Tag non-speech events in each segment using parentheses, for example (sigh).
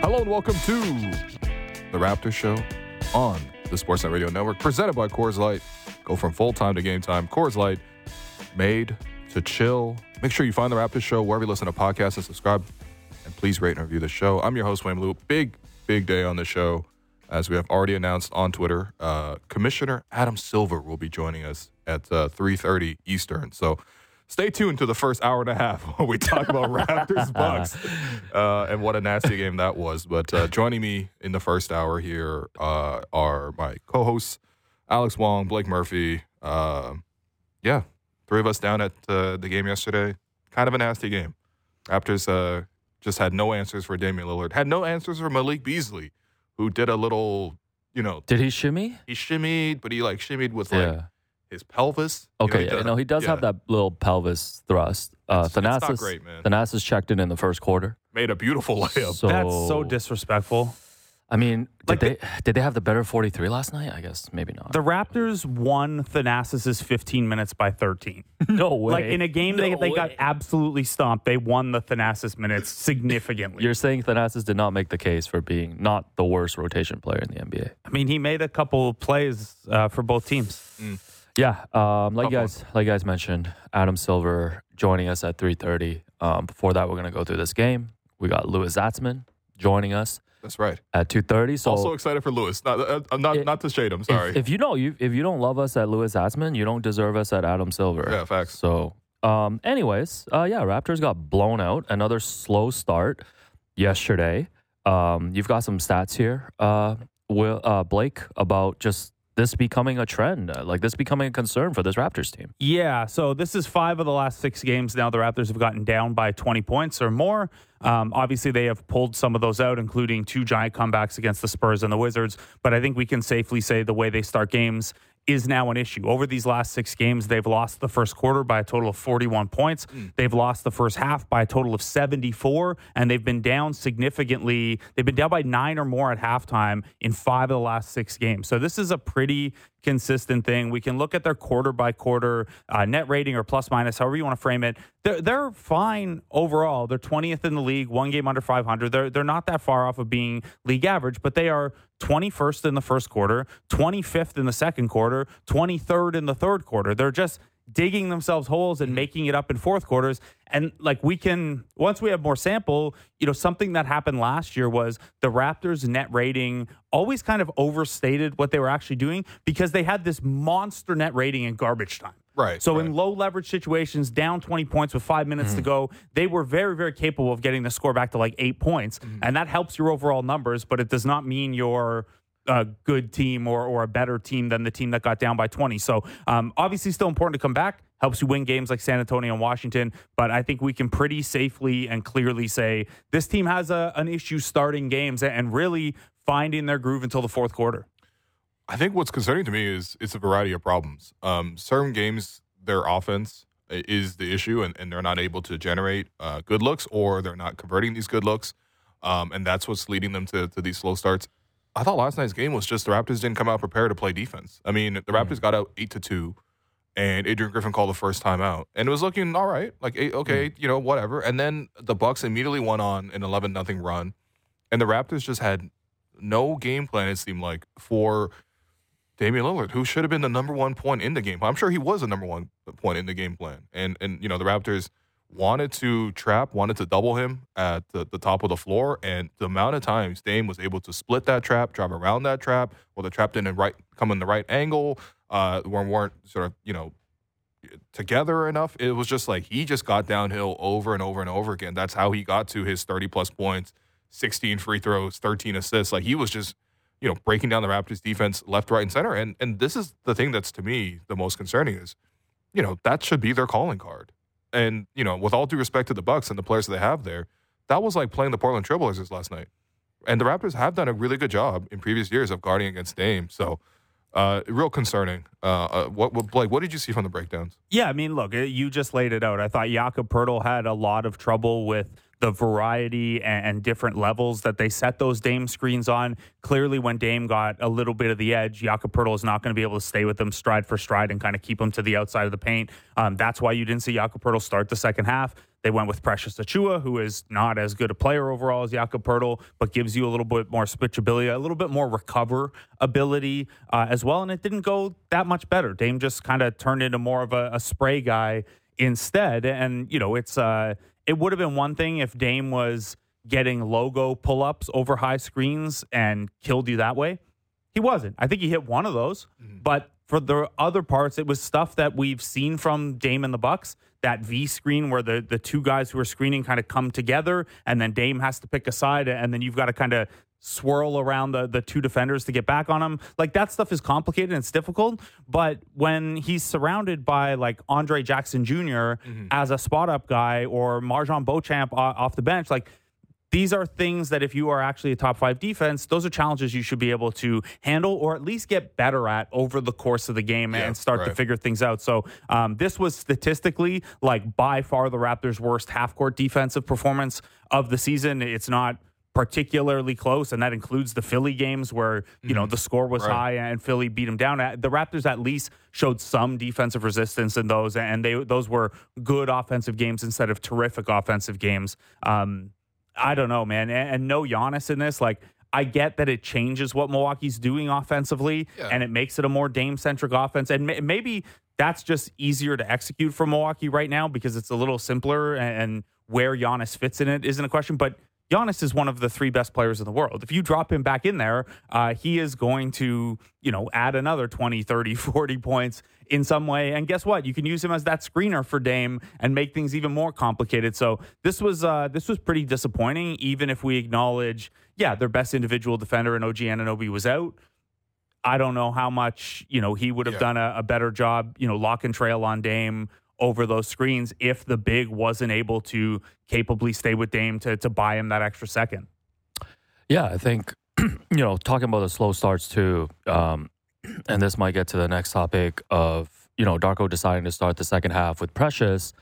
Hello and welcome to the Raptor Show on the Sportsnet Radio Network, presented by Coors Light. Go from full time to game time. Coors Light, made to chill. Make sure you find the Raptor Show wherever you listen to podcasts and subscribe. And please rate and review the show. I'm your host, Will Lou. Big, big day on the show. As we have already announced on Twitter, uh, Commissioner Adam Silver will be joining us at uh, 3.30 Eastern. So stay tuned to the first hour and a half (laughs) when we talk about (laughs) Raptors Bucks uh, and what a nasty game that was. But uh, joining me in the first hour here uh, are my co-hosts Alex Wong, Blake Murphy. Uh, yeah, three of us down at uh, the game yesterday. Kind of a nasty game. Raptors uh, just had no answers for Damian Lillard. Had no answers for Malik Beasley, who did a little, you know, Did he shimmy? he shimmied, but he like shimmied with like yeah. his pelvis. You know, Okay. he yeah, no, he does yeah. have that little pelvis thrust. Uh, It's- it's not Thanasis, great, man. Thanasis checked in in the first quarter. Made a beautiful (laughs) layup. So That's so disrespectful. I mean, did Like they did they have the better 43 last night? I guess maybe not. The Raptors won Thanasis' 15 minutes by 13. (laughs) no way. Like in a game they, No they got way. absolutely stomped. They won the Thanasis minutes (laughs) significantly. You're saying Thanasis did not make the case for being not the worst rotation player in the NBA. I mean, he made a couple of plays uh, for both teams. Yeah, um, like you guys, like you guys mentioned, Adam Silver joining us at 3:30. Um, before that, we're gonna go through this game. We got Louis Zatzman joining us That's right. at 2:30. So also excited for Louis. Not, uh, uh, not, It- not to shade him. Sorry. If, you know you if you don't love us at Louis Zatzman, you don't deserve us at Adam Silver. Yeah, facts. So, um, anyways, uh, yeah, Raptors got blown out. Another slow start yesterday. Um, you've got some stats here, uh, Will, uh, Blake, about just this becoming a trend, uh, like this becoming a concern for this Raptors team. Yeah, so this is five of the last six games now. The Raptors have gotten down by 20 points or more. Um, obviously, they have pulled some of those out, including two giant comebacks against the Spurs and the Wizards. But I think we can safely say the way they start games is now an issue. Over these last six games, they've lost the first quarter by a total of 41 points. Hmm. They've lost the first half by a total of 74, and they've been down significantly. They've been down by nine or more at halftime in five of the last six games. So this is a pretty consistent thing. We can look at their quarter by quarter uh, net rating or plus minus, however you want to frame it. They're, they're fine overall. They're 20th in the league, one game under 500. They're, they're not that far off of being league average, but they are 21st in the first quarter, 25th in the second quarter, 23rd in the third quarter. They're just digging themselves holes and mm-hmm. making it up in fourth quarters. And like we can, once we have more sample, you know, something that happened last year was the Raptors' net rating always kind of overstated what they were actually doing because they had this monster net rating in garbage time. Right, So right. in low leverage situations, down 20 points with five minutes to mm-hmm. go, they were very, very capable of getting the score back to like eight points. Mm-hmm. And that helps your overall numbers, but it does not mean you're a good team or, or a better team than the team that got down by 20. So um, obviously still important to come back. Helps you win games like San Antonio and Washington. But I think we can pretty safely and clearly say this team has a, an issue starting games and really finding their groove until the fourth quarter. I think what's concerning to me is it's a variety of problems. Um, certain games, their offense is the issue, and, and they're not able to generate uh, good looks, or they're not converting these good looks, um, and that's what's leading them to, to these slow starts. I thought last night's game was just the Raptors didn't come out prepared to play defense. I mean, the Raptors got out eight to two, and Adrian Griffin called the first time out, and it was looking all right, like eight, okay, mm. you know, whatever. And then the Bucks immediately went on an eleven nothing run, and the Raptors just had no game plan. It seemed like for Damian Lillard, who should have been the number one point in the game. I'm sure he was the number one point in the game plan. And and you know the Raptors wanted to trap, wanted to double him at the, the top of the floor, and the amount of times Dame was able to split that trap, drive around that trap, or the trap didn't right come in the right angle, uh, or weren't sort of you know together enough. It was just like he just got downhill over and over and over again. That's how he got to his 30 plus points, 16 free throws, 13 assists. Like he was just you know, breaking down the Raptors defense left, right, and center. And and this is the thing that's to me the most concerning is, you know, that should be their calling card. And, you know, with all due respect to the Bucks and the players that they have there, that was like playing the Portland Trailblazers last night. And the Raptors have done a really good job in previous years of guarding against Dame. So uh, real concerning. Uh, uh, what, what Blake, what did you see from the breakdowns? Yeah, I mean, look, you just laid it out. I thought Jakob Poeltl had a lot of trouble with the variety and, and, different levels that they set those Dame screens on. Clearly, when Dame got a little bit of the edge, Jakob Poeltl is not going to be able to stay with them stride for stride and kind of keep them to the outside of the paint. Um, that's why you didn't see Jakob Poeltl start the second half. They went with Precious Achiuwa, who is not as good a player overall as Jakob Poeltl, but gives you a little bit more switchability, a little bit more recover ability uh, as well. And it didn't go that much better. Dame just kind of turned into more of a, a, spray guy instead. And, you know, it's uh, it would have been one thing if Dame was getting logo pull ups over high screens and killed you that way. He wasn't. I think he hit one of those, mm-hmm. but for the other parts, it was stuff that we've seen from Dame and the Bucks. That V screen where the the two guys who are screening kind of come together, and then Dame has to pick a side, and then you've got to kind of swirl around the the two defenders to get back on him. Like that stuff is complicated and it's difficult. But when he's surrounded by like Andre Jackson junior mm-hmm. as a spot up guy or MarJon Beauchamp off the bench, like these are things that if you are actually a top five defense, those are challenges you should be able to handle or at least get better at over the course of the game yeah, and start right. to figure things out. So um, this was statistically like by far the Raptors' worst half court defensive performance of the season. It's not particularly close, and that includes the Philly games where you know mm-hmm. the score was right. high and Philly beat them down. The Raptors at least showed some defensive resistance in those, and they those were good offensive games instead of terrific offensive games. Um, I don't know, man. And, and no Giannis in this. Like, I get that it changes what Milwaukee's doing offensively yeah. and it makes it a more Dame centric offense. And may, maybe that's just easier to execute for Milwaukee right now because it's a little simpler and, and where Giannis fits in it isn't a question. But Giannis is one of the three best players in the world. If you drop him back in there, uh, he is going to, you know, add another 20, 30, (laughs) 40 points in some way. And guess what? You can use him as that screener for Dame and make things even more complicated. So this was uh, this was pretty disappointing, even if we acknowledge, yeah, their best individual defender and OG Anunoby was out. I don't know how much, you know, he would have yeah. done a, a better job, you know, lock and trail on Dame over those screens if the big wasn't able to capably stay with Dame to to buy him that extra second. Yeah, I think (clears throat) you know talking about the slow starts too, um, (clears throat) and this might get to the next topic of you know Darko deciding to start the second half with Precious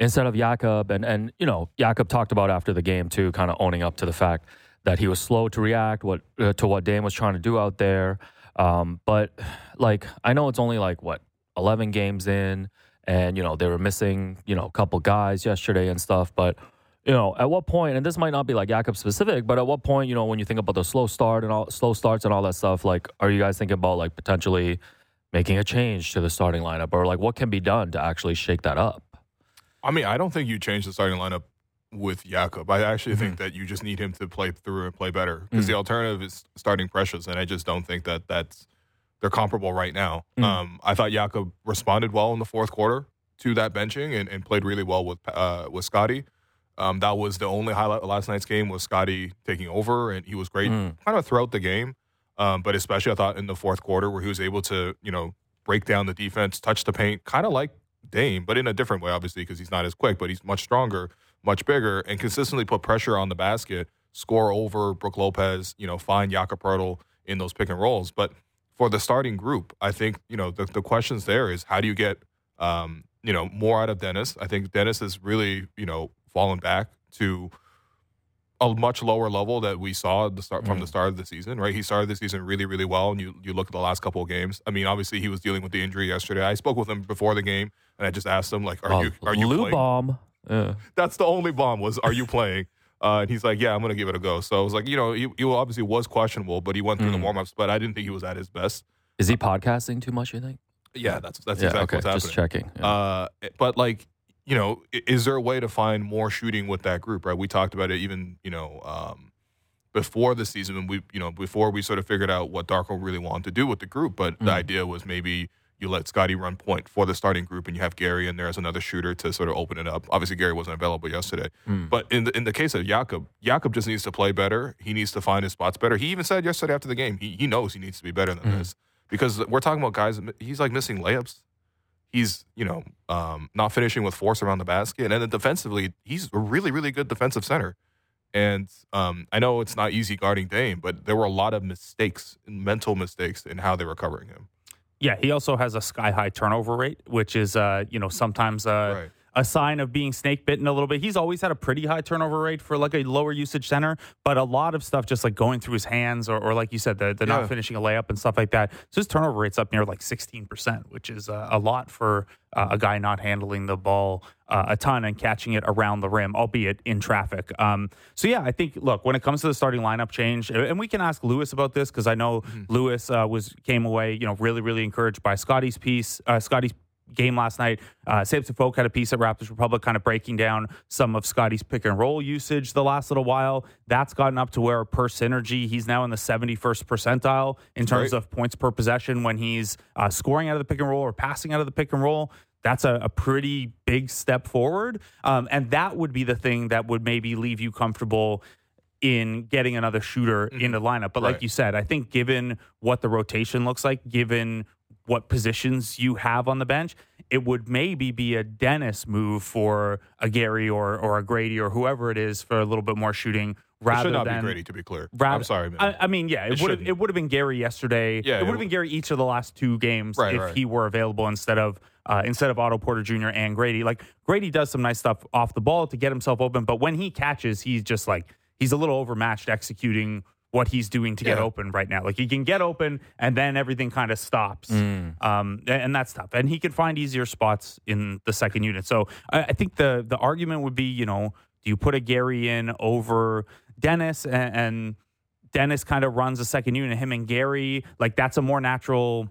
instead of Jakob, and and you know Jakob talked about after the game too, kind of owning up to the fact that he was slow to react what uh, to what Dame was trying to do out there. Um, but like I know it's only like what eleven games in and you know they were missing you know a couple guys yesterday and stuff but you know at what point and this might not be like Jakob specific but at what point you know when you think about the slow start and all slow starts and all that stuff like are you guys thinking about like potentially making a change to the starting lineup or like what can be done to actually shake that up I mean I don't think you change the starting lineup with Jakob. I actually mm-hmm. think that you just need him to play through and play better because mm-hmm. the alternative is starting Precious, and I just don't think that that's they're comparable right now. Mm. Um, I thought Jakob responded well in the fourth quarter to that benching and, and played really well with uh, with Scottie. Um, that was the only highlight of last night's game was Scotty taking over, and he was great mm. kind of throughout the game. Um, but especially I thought in the fourth quarter where he was able to you know break down the defense, touch the paint, kind of like Dame, but in a different way, obviously because he's not as quick, but he's much stronger, much bigger, and consistently put pressure on the basket, score over Brook Lopez, you know, find Jakob Poeltl in those pick and rolls, but for the starting group, I think you know the, the questions there is how do you get um, you know more out of Dennis? I think Dennis has really you know fallen back to a much lower level that we saw the start from mm. the start of the season. Right, he started the season really really well, and you you look at the last couple of games. I mean, obviously he was dealing with the injury yesterday. I spoke with him before the game, and I just asked him like, "Are oh, you are you Lou playing?" bomb? Yeah. That's the only bomb was, "Are you playing?" Uh, and he's like, yeah, I'm going to give it a go. So I was like, you know, he, he obviously was questionable, but he went through mm. the warmups. But I didn't think he was at his best. Is he podcasting too much? You think? Yeah, that's that's yeah, exactly okay. what's happening. Just checking. Yeah. Uh, but like, you know, is there a way to find more shooting with that group? Right? We talked about it even, you know, um, before the season, when we, you know, before we sort of figured out what Darko really wanted to do with the group. But mm. the idea was maybe you let Scotty run point for the starting group, and you have Gary in there as another shooter to sort of open it up. Obviously, Gary wasn't available yesterday, mm. but in the in the case of Jakob, Jakob just needs to play better. He needs to find his spots better. He even said yesterday after the game, he he knows he needs to be better than mm. this because we're talking about guys. He's like missing layups. He's you know um, not finishing with force around the basket, and then defensively, he's a really really good defensive center. And um, I know it's not easy guarding Dame, but there were a lot of mistakes, mental mistakes, in how they were covering him. Yeah, he also has a sky high turnover rate, which is uh, you know sometimes uh, right. A sign of being snake bitten a little bit. He's always had a pretty high turnover rate for like a lower usage center, but a lot of stuff just like going through his hands or, or like you said, the, the Yeah. not finishing a layup and stuff like that. So his turnover rate's up near like 16%, which is uh, a lot for uh, a guy not handling the ball uh, a ton and catching it around the rim, albeit in traffic. Um, so yeah, I think look when it comes to the starting lineup change, and we can ask Louis about this because I know Louis uh, was came away, you know, really really encouraged by Scotty's piece, uh, Scotty's game last night. Uh, Samson Folk had a piece at Raptors Republic kind of breaking down some of Scotty's pick and roll usage the last little while. That's gotten up to where per synergy, he's now in the 71st percentile in terms Right. of points per possession when he's uh, scoring out of the pick and roll or passing out of the pick and roll. That's a, a pretty big step forward. Um, and that would be the thing that would maybe leave you comfortable in getting another shooter in the lineup. But like you said, I think given what the rotation looks like, given what positions you have on the bench, it would maybe be a Dennis move for a Gary or or a Grady or whoever it is for a little bit more shooting It rather should not than be Grady, to be clear. rather- I'm sorry, man. I, I mean, yeah, it, It would have it would have been Gary yesterday. Yeah, it it would have been Gary each of the last two games Right, if right. he were available instead of uh, instead of Otto Porter Jr. and Grady. Like Grady does some nice stuff off the ball to get himself open, but when he catches, he's just like he's a little overmatched executing what he's doing to get open right now. Like he can get open and then everything kind of stops. Mm. Um, and, and that's tough. And he can find easier spots in the second unit. So I, I think the the argument would be, you know, do you put a Gary in over Dennis and, and Dennis kind of runs the second unit, him and Gary, like that's a more natural.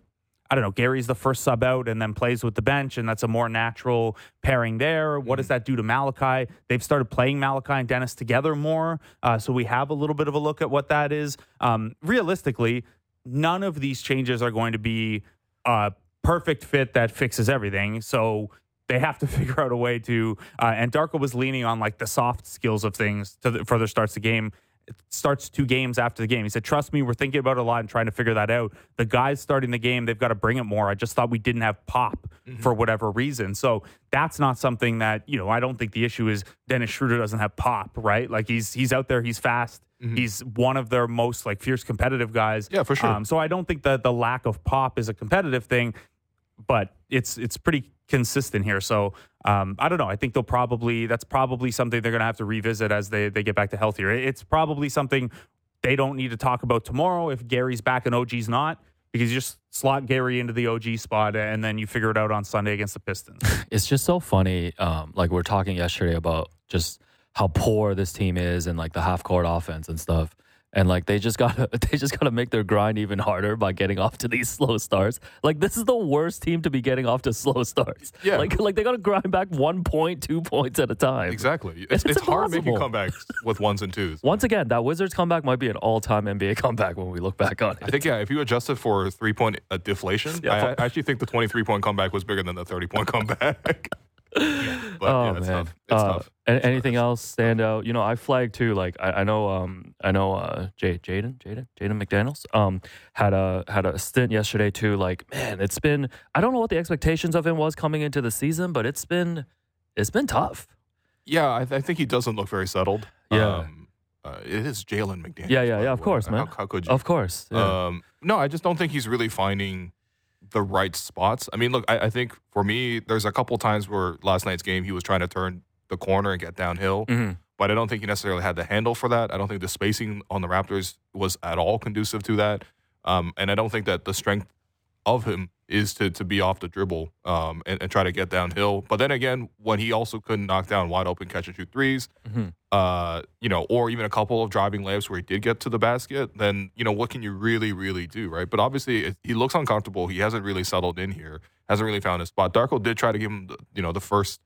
I don't know. Gary's the first sub out and then plays with the bench, and that's a more natural pairing there. What does that do to Malachi? They've started playing Malachi and Dennis together more, uh, so we have a little bit of a look at what that is. Um, realistically, none of these changes are going to be a perfect fit that fixes everything. So they have to (laughs) figure out a way to. Uh, and Darko was leaning on like the soft skills of things to the, further starts the game. It starts two games after the game. He said, "Trust me, we're thinking about it a lot and trying to figure that out. The guys starting the game, they've got to bring it more. I just thought we didn't have pop for whatever reason. So that's not something that you know. I don't think the issue is Dennis Schroeder doesn't have pop, right? Like he's he's out there, he's fast, he's one of their most like fierce competitive guys. Yeah, for sure. Um, so I don't think that the lack of pop is a competitive thing but it's it's pretty consistent here. So um, I don't know. I think they'll probably that's probably something they're going to have to revisit as they they get back to healthier. It's probably something they don't need to talk about tomorrow if Gary's back and OG's not. Because you just slot Gary into the OG spot and then you figure it out on Sunday against the Pistons. (laughs) it's just so funny. Um, like we are talking yesterday about just how poor this team is and like the half court offense and stuff. And like they just gotta (laughs) they just gotta make their grind even harder by getting off to these (laughs) slow starts. Like this is the worst team to be getting off to (laughs) slow starts. Yeah. Like like they gotta grind back one point, two points at a time. exactly. It's, It's it's, hard making comebacks with ones and twos. Once again, that Wizards comeback might be an all time NBA comeback when we look back on it. I think yeah, if you adjust it for three point uh, deflation, Yeah, I, I actually think the twenty three point comeback was bigger than the thirty point But oh yeah, it's man. tough. It's Uh, tough. a- anything else stand out? You know, I flagged too. Like I, I know, um, I know, uh, Jay, Jaden, Jaden, Jaden McDaniel's, um, had a had a stint yesterday too. Like, man, it's been. I don't know what the expectations of him was coming into the season, but it's been, it's been tough. Yeah, I, I think he doesn't look very settled. Yeah. Um, uh, it is Jalen McDaniel. Yeah, yeah, yeah, of course, man. How, how could you? Of course. Yeah. Um, no, I just don't think he's really finding the right spots. I mean, look, I, I think for me, there's a couple times where last night's game he was trying to turn the corner and get downhill, Mhm. but I don't think he necessarily had the handle for that. I don't think the spacing on the Raptors was at all conducive to that, um, and I don't think that the strength of him is to to be off the dribble um, and, and try to get downhill. But then again, when he also couldn't knock down wide open catch and shoot 3s Mhm. uh, you know, or even a couple of driving layups where he did get to the basket, then you know what can you really, really do, right? But obviously, it, he looks uncomfortable. He hasn't really settled in here. Hasn't really found his spot. Darko did try to give him, the, you know, the first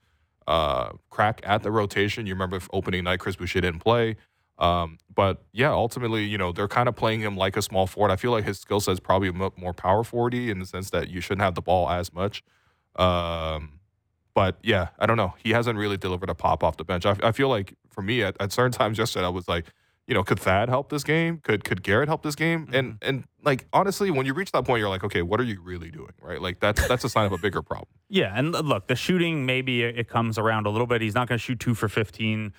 uh, crack at the rotation. You remember opening night, Chris Boucher didn't play. Um, but yeah, ultimately, you know, they're kind of playing him like a small forward. I feel like his skill set is probably more power forwardy in the sense that you shouldn't have the ball as much. Um, but yeah, I don't know. He hasn't really delivered a pop off the bench. I, I feel like for me, at, at certain (laughs) times yesterday, I was like, you know, could Thad help this game? Could could Garrett help this game? And and like honestly, when you reach that point, you're like, okay, what are you really doing, right? Like that's that's a sign of a bigger problem. Yeah, and look, the shooting maybe it it comes around a little bit. He's not going to shoot two for fifteen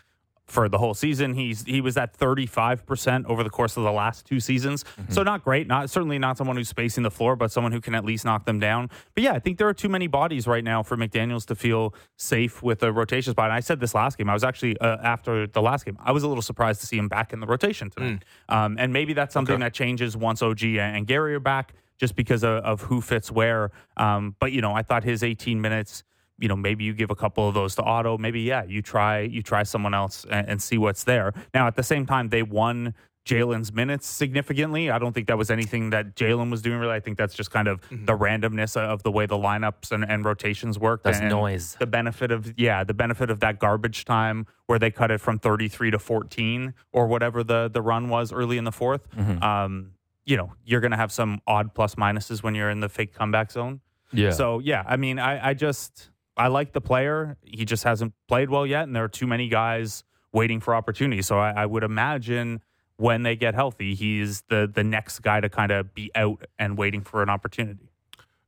for the whole season. He's he was at 35% over the course of the last two seasons. So not great, not certainly not someone who's spacing the floor, but someone who can at least knock them down. But yeah, I think there are too many bodies right now for McDaniels to feel safe with a rotation spot. And I said this last game. I was actually uh, after the last game. I was a little surprised to see him back in the rotation tonight. Um, and maybe that's something Okay. that changes once OG and Gary are back just because of, of who fits where. Um, but you know, I thought his 18 minutes. You know, maybe you give a couple of those to Otto. Maybe yeah, you try you try someone else and, and see what's there. Now, at the same time, they won Jalen's minutes significantly. I don't think that was anything that Jalen was doing really. I think that's just kind of the randomness of the way the lineups and, and rotations work. That's and noise. The benefit of yeah, the benefit of that garbage time where they cut it from 33 to 14 or whatever the the run was early in the 4th Mm-hmm. Um, you know, you're going to have some odd plus minuses when you're in the fake comeback zone. Yeah. So yeah, I mean, I, I just I like the player. He just hasn't played well yet, and there are too many guys waiting for opportunity. So I, I would imagine when they get healthy, he's the the next guy to kind of be out and waiting for an opportunity.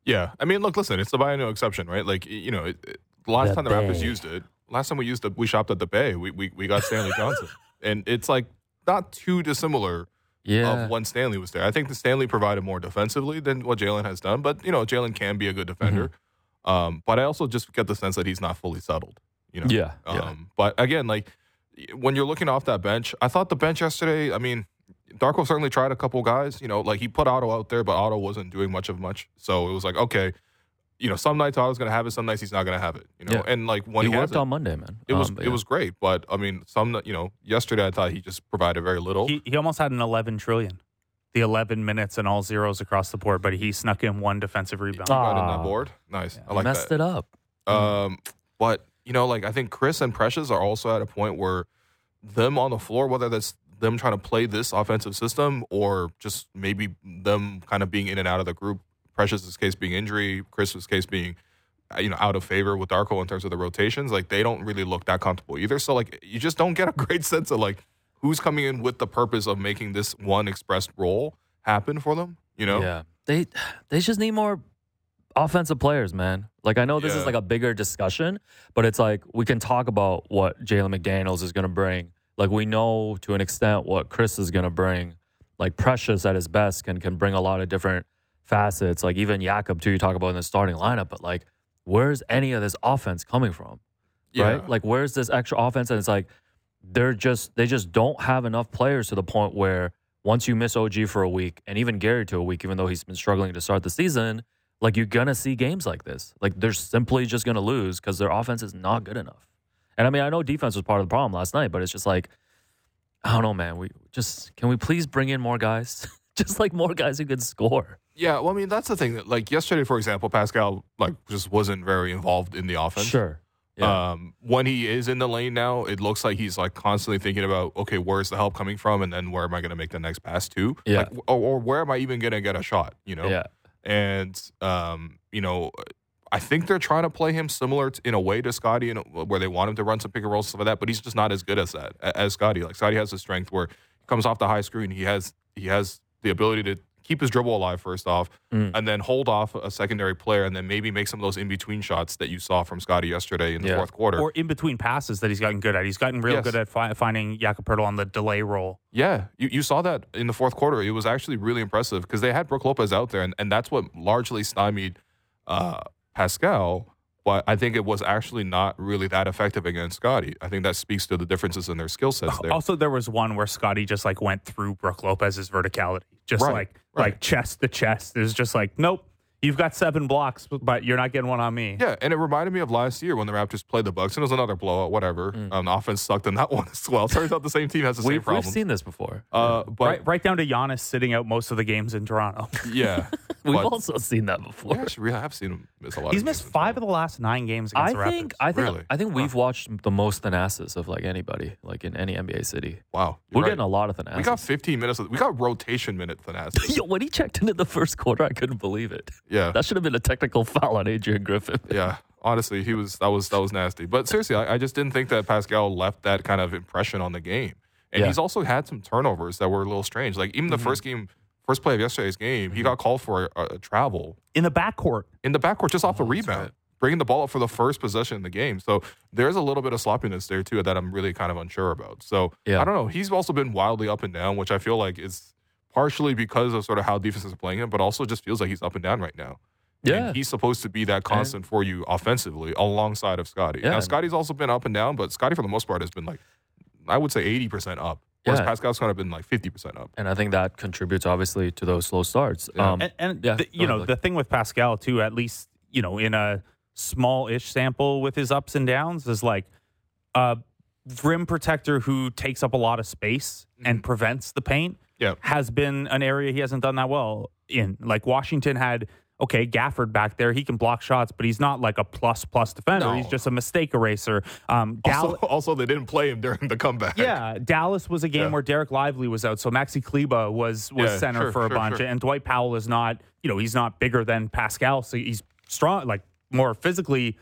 Yeah, I mean, look, listen, it's the buy no exception, right? Like, you know, it, it- last The time the Raptors Bay. used it, last time we used it, we shopped at the Bay. We we, we got Stanley (laughs) Johnson, and it's like not too dissimilar yeah. of when Stanley was there. I think the Stanley provided more defensively than what Jalen has done, but you know, Jalen can be a good defender. Mm-hmm. Um, but I also just get the sense that he's not fully settled. You know, yeah. um, yeah. But again, like when you're looking off that bench, I thought the bench yesterday. I mean, Darko certainly tried a couple guys. You know, like he put Otto out there, but Otto wasn't doing much of much. So it was like, okay, you know, some nights Otto's gonna have it, some nights he's not gonna have it. You know, Yeah. and like when he he, has worked it, on Monday, man. it was Um, but it yeah. was great. But I mean, some you know, yesterday I thought he just provided very little. He he almost had an 11 trillion, the 11 minutes and all zeros across the board, but he snuck in one defensive rebound. He got in Ah. that board. Nice. I He like messed that. it up. Um, but you know, like I think Chris and Precious are also at a point where them on the floor, whether that's them trying to play this offensive system or just maybe them kind of being in and out of the group. Precious's case being injury, Chris's case being uh, you know out of favor with Darko in terms of the rotations. Like they don't really look that comfortable either. So like you just don't get a (laughs) great sense of like who's coming in with the purpose of making this one expressed role happen for them. You know? Yeah. They they just need more offensive players, man. Like I know this is like a bigger discussion, but it's like we can talk about what Jalen McDaniels is gonna bring. Like we know to an extent what Chris is gonna bring. Like Precious at his best can can bring a lot of different facets. Like even Jakob too, you talk about in the starting lineup, but like where's any of this offense coming from? right? Like, where's this extra offense? And it's like they're just they just don't have enough players to the point where once you miss OG for a week and even Gary to a week, even though he's been struggling to start the season, like you're gonna see games like this. Like they're simply just gonna lose because their offense is not good enough. And I mean, I know defense was part of the problem last night, but it's just like I don't know, man. We just can we please bring in more guys, (laughs) just like more guys who can score. Yeah, well, I mean, that's the thing. That, like yesterday, for example, Pascal like just wasn't very involved in the offense. Sure. Yeah. Um, when he is in the lane now, it looks like he's like constantly thinking about, okay, where's the help coming from, and then where am I going to make the next pass to? Yeah. Like, or, or where am I even going to get a shot? You know. yeah. And um, you know, I think they're trying to play him similar to, in a way to Scotty, in a, where they want him to run some pick and rolls stuff like that. But he's just not as good as that as Scotty. Like Scotty has the strength where he comes off the high screen. He has he has the ability to keep his dribble alive first off, Mm. and then hold off a secondary player, and then maybe make some of those in between shots that you saw from Scotty yesterday in the Yeah. fourth quarter. Or in between passes that he's gotten good at. He's gotten real Yes. good at fi- finding Jakob Poeltl on the delay roll. Yeah, you, you saw that in the fourth quarter. It was actually really impressive because they had Brook Lopez out there, and, and that's what largely stymied uh, Pascal. But I think it was actually not really that effective against Scotty. I think that speaks to the differences in their skill sets there. Also, there was one where Scotty just like went through Brook Lopez's verticality, just Right, like right. like chest to chest. It was just like, nope, you've got seven blocks, but you're not getting one on me. Yeah, and it reminded me of last year when the Raptors played the Bucks, and it was another blowout. Whatever, um, the offense sucked in that (laughs) one as well. Turns out the same team has the same We've, we've seen this before. uh, but right, right down to Giannis sitting out most of the games in Toronto. (laughs) yeah, (laughs) We've but- also seen that before. we actually have seen him miss a lot. He's of missed five of the last nine games I against the think Raptors. I think Really? I think we've watched the most Thanasis of like anybody, like in any NBA city. Wow, We're you're getting a lot of Thanasis. We got 15 minutes. Of, we got rotation minute Thanasis. Yo, when he checked into the first quarter, I couldn't believe it. Yeah, That should have been a technical (laughs) foul on Adrian Griffin. (laughs) yeah. Honestly, he was that was that was nasty. But seriously, I, I just didn't think that Pascal left that kind of impression on the game. And Yeah. he's also had some turnovers that were a little strange. Like even the mm-hmm. first game, first play of yesterday's game, he mm-hmm. got called for a, a travel in the backcourt. in the backcourt just off the Oh, rebound. right. bringing the ball up for the first possession in the game. So there's a little bit of sloppiness there too that I'm really kind of unsure about. So Yeah. I don't know. He's also been wildly up and down, which I feel like is partially because of sort of how defenses are playing him, but also just feels like he's up and down right now. Yeah. And he's supposed to be that constant for you offensively alongside of Scotty. Yeah. Now Scotty's also been up and down, but Scotty for the most part has been like I would say 80% up. Whereas Yeah. Pascal's kind of been like 50% up. And I think that contributes obviously to those slow starts. Yeah. Um, And, and yeah, the, you know ahead, the thing with Pascal too, at least you know in a small-ish sample with his ups and downs, is like a rim protector who takes up a lot of space and prevents the paint. Yeah. has been an area he hasn't done that well in. Like Washington had. Okay, Gafford back there, he can block shots, but he's not like a plus plus defender. No. He's just a mistake eraser. Um, Also, (laughs) also, they didn't play him during the comeback. yeah, Dallas was a game Yeah. where Dereck Lively was out, so Maxi Kleber was was Yeah, center sure, for a sure, bunch, sure. and Dwight Powell is not, you know, he's not bigger than Pascal, so he's strong, like more physically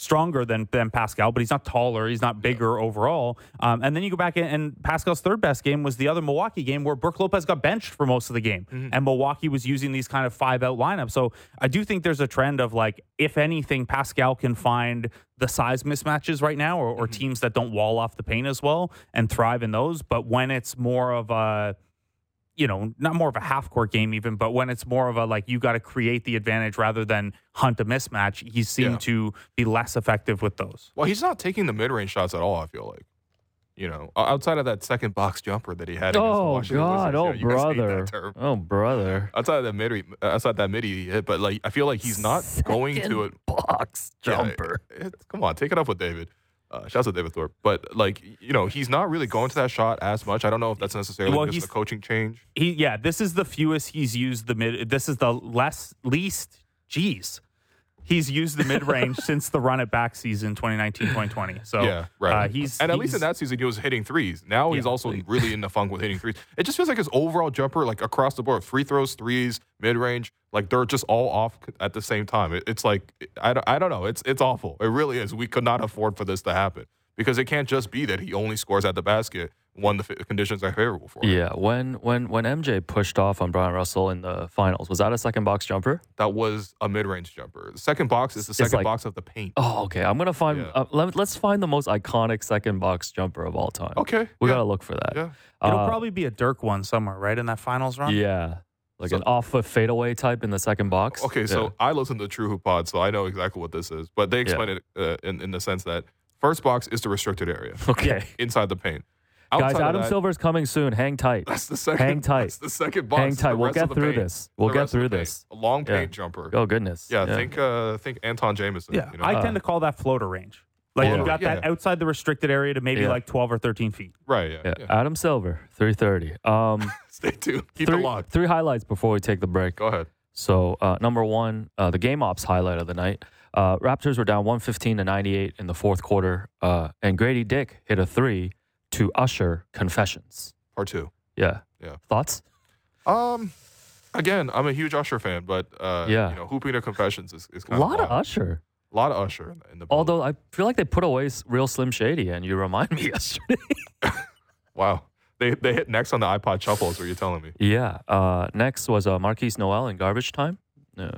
stronger than than Pascal, but he's not taller, he's not bigger overall. Um, and then you go back in, and Pascal's third best game was the other Milwaukee game where Brook Lopez got benched for most of the game, Mm-hmm. and Milwaukee was using these kind of five out lineups. So I do think there's a trend of like, if anything, Pascal can find the size mismatches right now, or, or Mm-hmm. teams that don't wall off the paint as well and thrive in those. But when it's more of a you know, not more of a half court game even, but when it's more of a like you got to create the advantage rather than hunt a mismatch, he seemed Yeah. to be less effective with those. Well, he's not taking the mid range shots at all, I feel like. You know, outside of that second box jumper that he had. oh Washington God! Wizards. Oh Yeah, you guys hate that brother! Oh brother! Outside of that mid, range, outside that mid he hit, but like I feel like he's not going to it. box Yeah, jumper. it- come on, take it up with David. Uh, shouts to David Thorpe, but like you know, he's not really going to that shot as much. I don't know if that's necessarily Well, just he's- a coaching change. He yeah, this is the fewest he's used the mid. This is the less least. Geez. He's used the mid range (laughs) since the run it back season 2019 2020. So yeah, right. uh, he's and at least in that season he was hitting threes. Now he's Yeah. also really in the funk with hitting threes. It just feels like his overall jumper, like across the board, free throws, threes, mid range, like they're just all off at the same time. It, it's like I don't, I don't know. It's it's awful. It really is. We could not afford for this to happen because it can't just be that he only scores at the basket when the fi- conditions are favorable for him. Yeah, when when when MJ pushed off on Bryon Russell in the finals, was that a second box jumper? That was a mid range jumper. The second box is the second like- box of the paint. Oh, okay. I'm gonna find. Yeah. Uh, let, let's find the most iconic second box jumper of all time. Okay, we yeah, gotta look for that. yeah. it'll Uh, probably be a Dirk one somewhere, right? In that finals run? Yeah, like So- an off foot fadeaway type in the second box. Okay, so Yeah. I listen to True Hoop Pod, so I know exactly what this is. But they explain it uh, in in the sense that first box is the restricted area okay, inside the paint. guys, Outside of Adam that, Silver's coming soon. Hang tight. That's the second. Hang tight. That's the second box. Hang tight. We'll get through paint. this. We'll The get through this. A long Yeah. paint jumper. Oh goodness. yeah, think uh, think Antawn Jamison. Yeah, you know? I Uh, tend to call that floater range. Like Yeah. you got that Yeah. outside the restricted area to maybe Yeah. like 12 or 13 feet. right. Yeah. Yeah. yeah. Adam Silver, three thirty. Um, (laughs) Stay tuned. Keep three, it locked. three highlights before we take the break. Go ahead. So uh, number one, uh, the game ops highlight of the night. Uh, Raptors were down 115 to 98 in the fourth quarter, uh, and Grady Dick hit a three to usher confessions. Part two. Yeah. Yeah. Thoughts? Um, again, I'm a huge Usher fan, but uh, Yeah. you know, hooping to confessions is, is A lot of wild. Usher. a lot of Usher in the, in the building. Although I feel like they put away real Slim Shady, and you remind me (laughs) yesterday. (laughs) wow, they they hit next on the iPod shuffles. Were you telling me? yeah. Uh, next was uh, Markquis Nowell in garbage time. Yeah.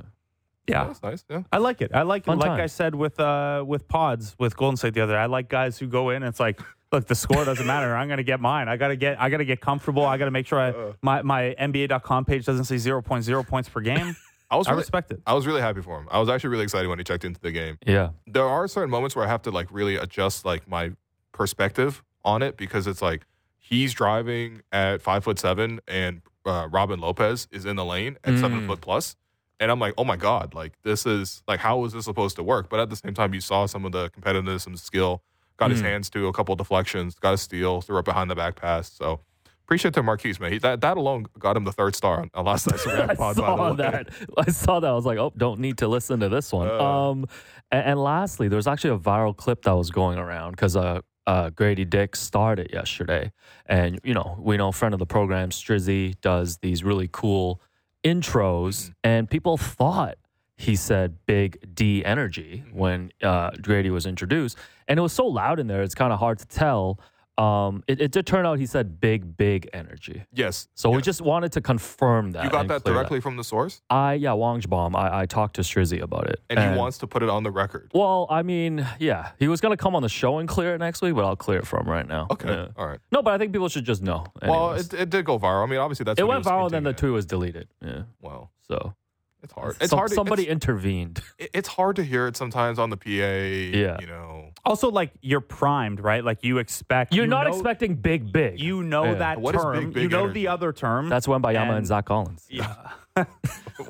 Yeah. that's nice. Yeah. I like it. I like it. Fun Like I said with uh with pods with Golden State the other. day, I like guys who go in. And it's like, look, the score doesn't matter. I'm gonna get mine. I gotta get. I gotta get comfortable. I gotta make sure Uh. I my my NBA.com page doesn't say 0.0 points per game. (laughs) I was I really, respect it. I was really happy for him. I was actually really excited when he checked into the game. Yeah. There are certain moments where I have to like really adjust like my perspective on it because it's like he's driving at five foot seven and uh, Robin Lopez is in the lane at seven Mm. foot plus, and I'm like, oh my god, like this is like how is this supposed to work? But at the same time, you saw some of the competitiveness and skill. Got his Mm. hands to a couple deflections, got a steal, threw it behind the back pass. So appreciate to Markquis, man. He, that that alone got him the third star on, on last night's (laughs) I pod. by the saw way. that. I saw that. I was like, oh, don't need to listen to this one. Uh. um, and, and lastly, there was actually a viral clip that was going around because uh, uh, Grady Dick started yesterday, and you know, we know friend of the program Strizzy does these really cool intros, and people thought he said "Big D Energy" when uh, Grady was introduced, and it was so loud in there, it's kind of hard to tell. Um, it, it did turn out he said big, big energy. Yes. So we just wanted to confirm that. you got that directly from the source, I yeah, Wongbaum. I, I talked to Strizzy about it, and, he wants to put it on the record. Well, I mean, yeah, he was gonna come on the show and clear it next week, but I'll clear it for him right now. Okay. Yeah. All right. No, but I think people should just know. Well, it, it did go viral. I mean, obviously that's it went viral, then the tweet was deleted. Yeah. Well, So it's hard. It's some- hard. To, Somebody It's, intervened. it- it's hard to hear it sometimes on the PA. Yeah. You know. Also, like you're primed, right? Like you expect. You're you not know- expecting big, big. You know Yeah. that What is term. big, big you know energy? the other term. That's Wembanyama and, And- Zach Collins. (laughs) yeah. (laughs)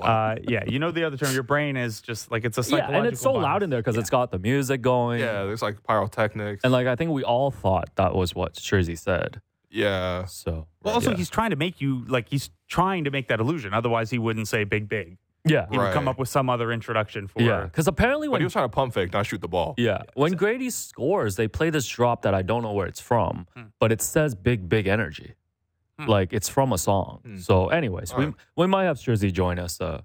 uh, yeah, you know the other term. Your brain is just like it's a psychological. Yeah, and it's so bias. loud in there because it's got the music going. Yeah. There's like pyrotechnics. And like I think we all thought that was what Strizzy said. yeah. So Well, also yeah. he's trying to make you like he's trying to make that illusion. Otherwise, he wouldn't say big, big. Yeah, He would come Right. up with some other introduction for. yeah. Because apparently But when he was trying to pump fake, not shoot the ball. Yeah. When Grady scores, they play this drop that I don't know where it's from, Hmm. but it says big, big energy. Hmm. Like it's from a song. Hmm. So, anyways, we, Alright. we might have Jersey join us uh,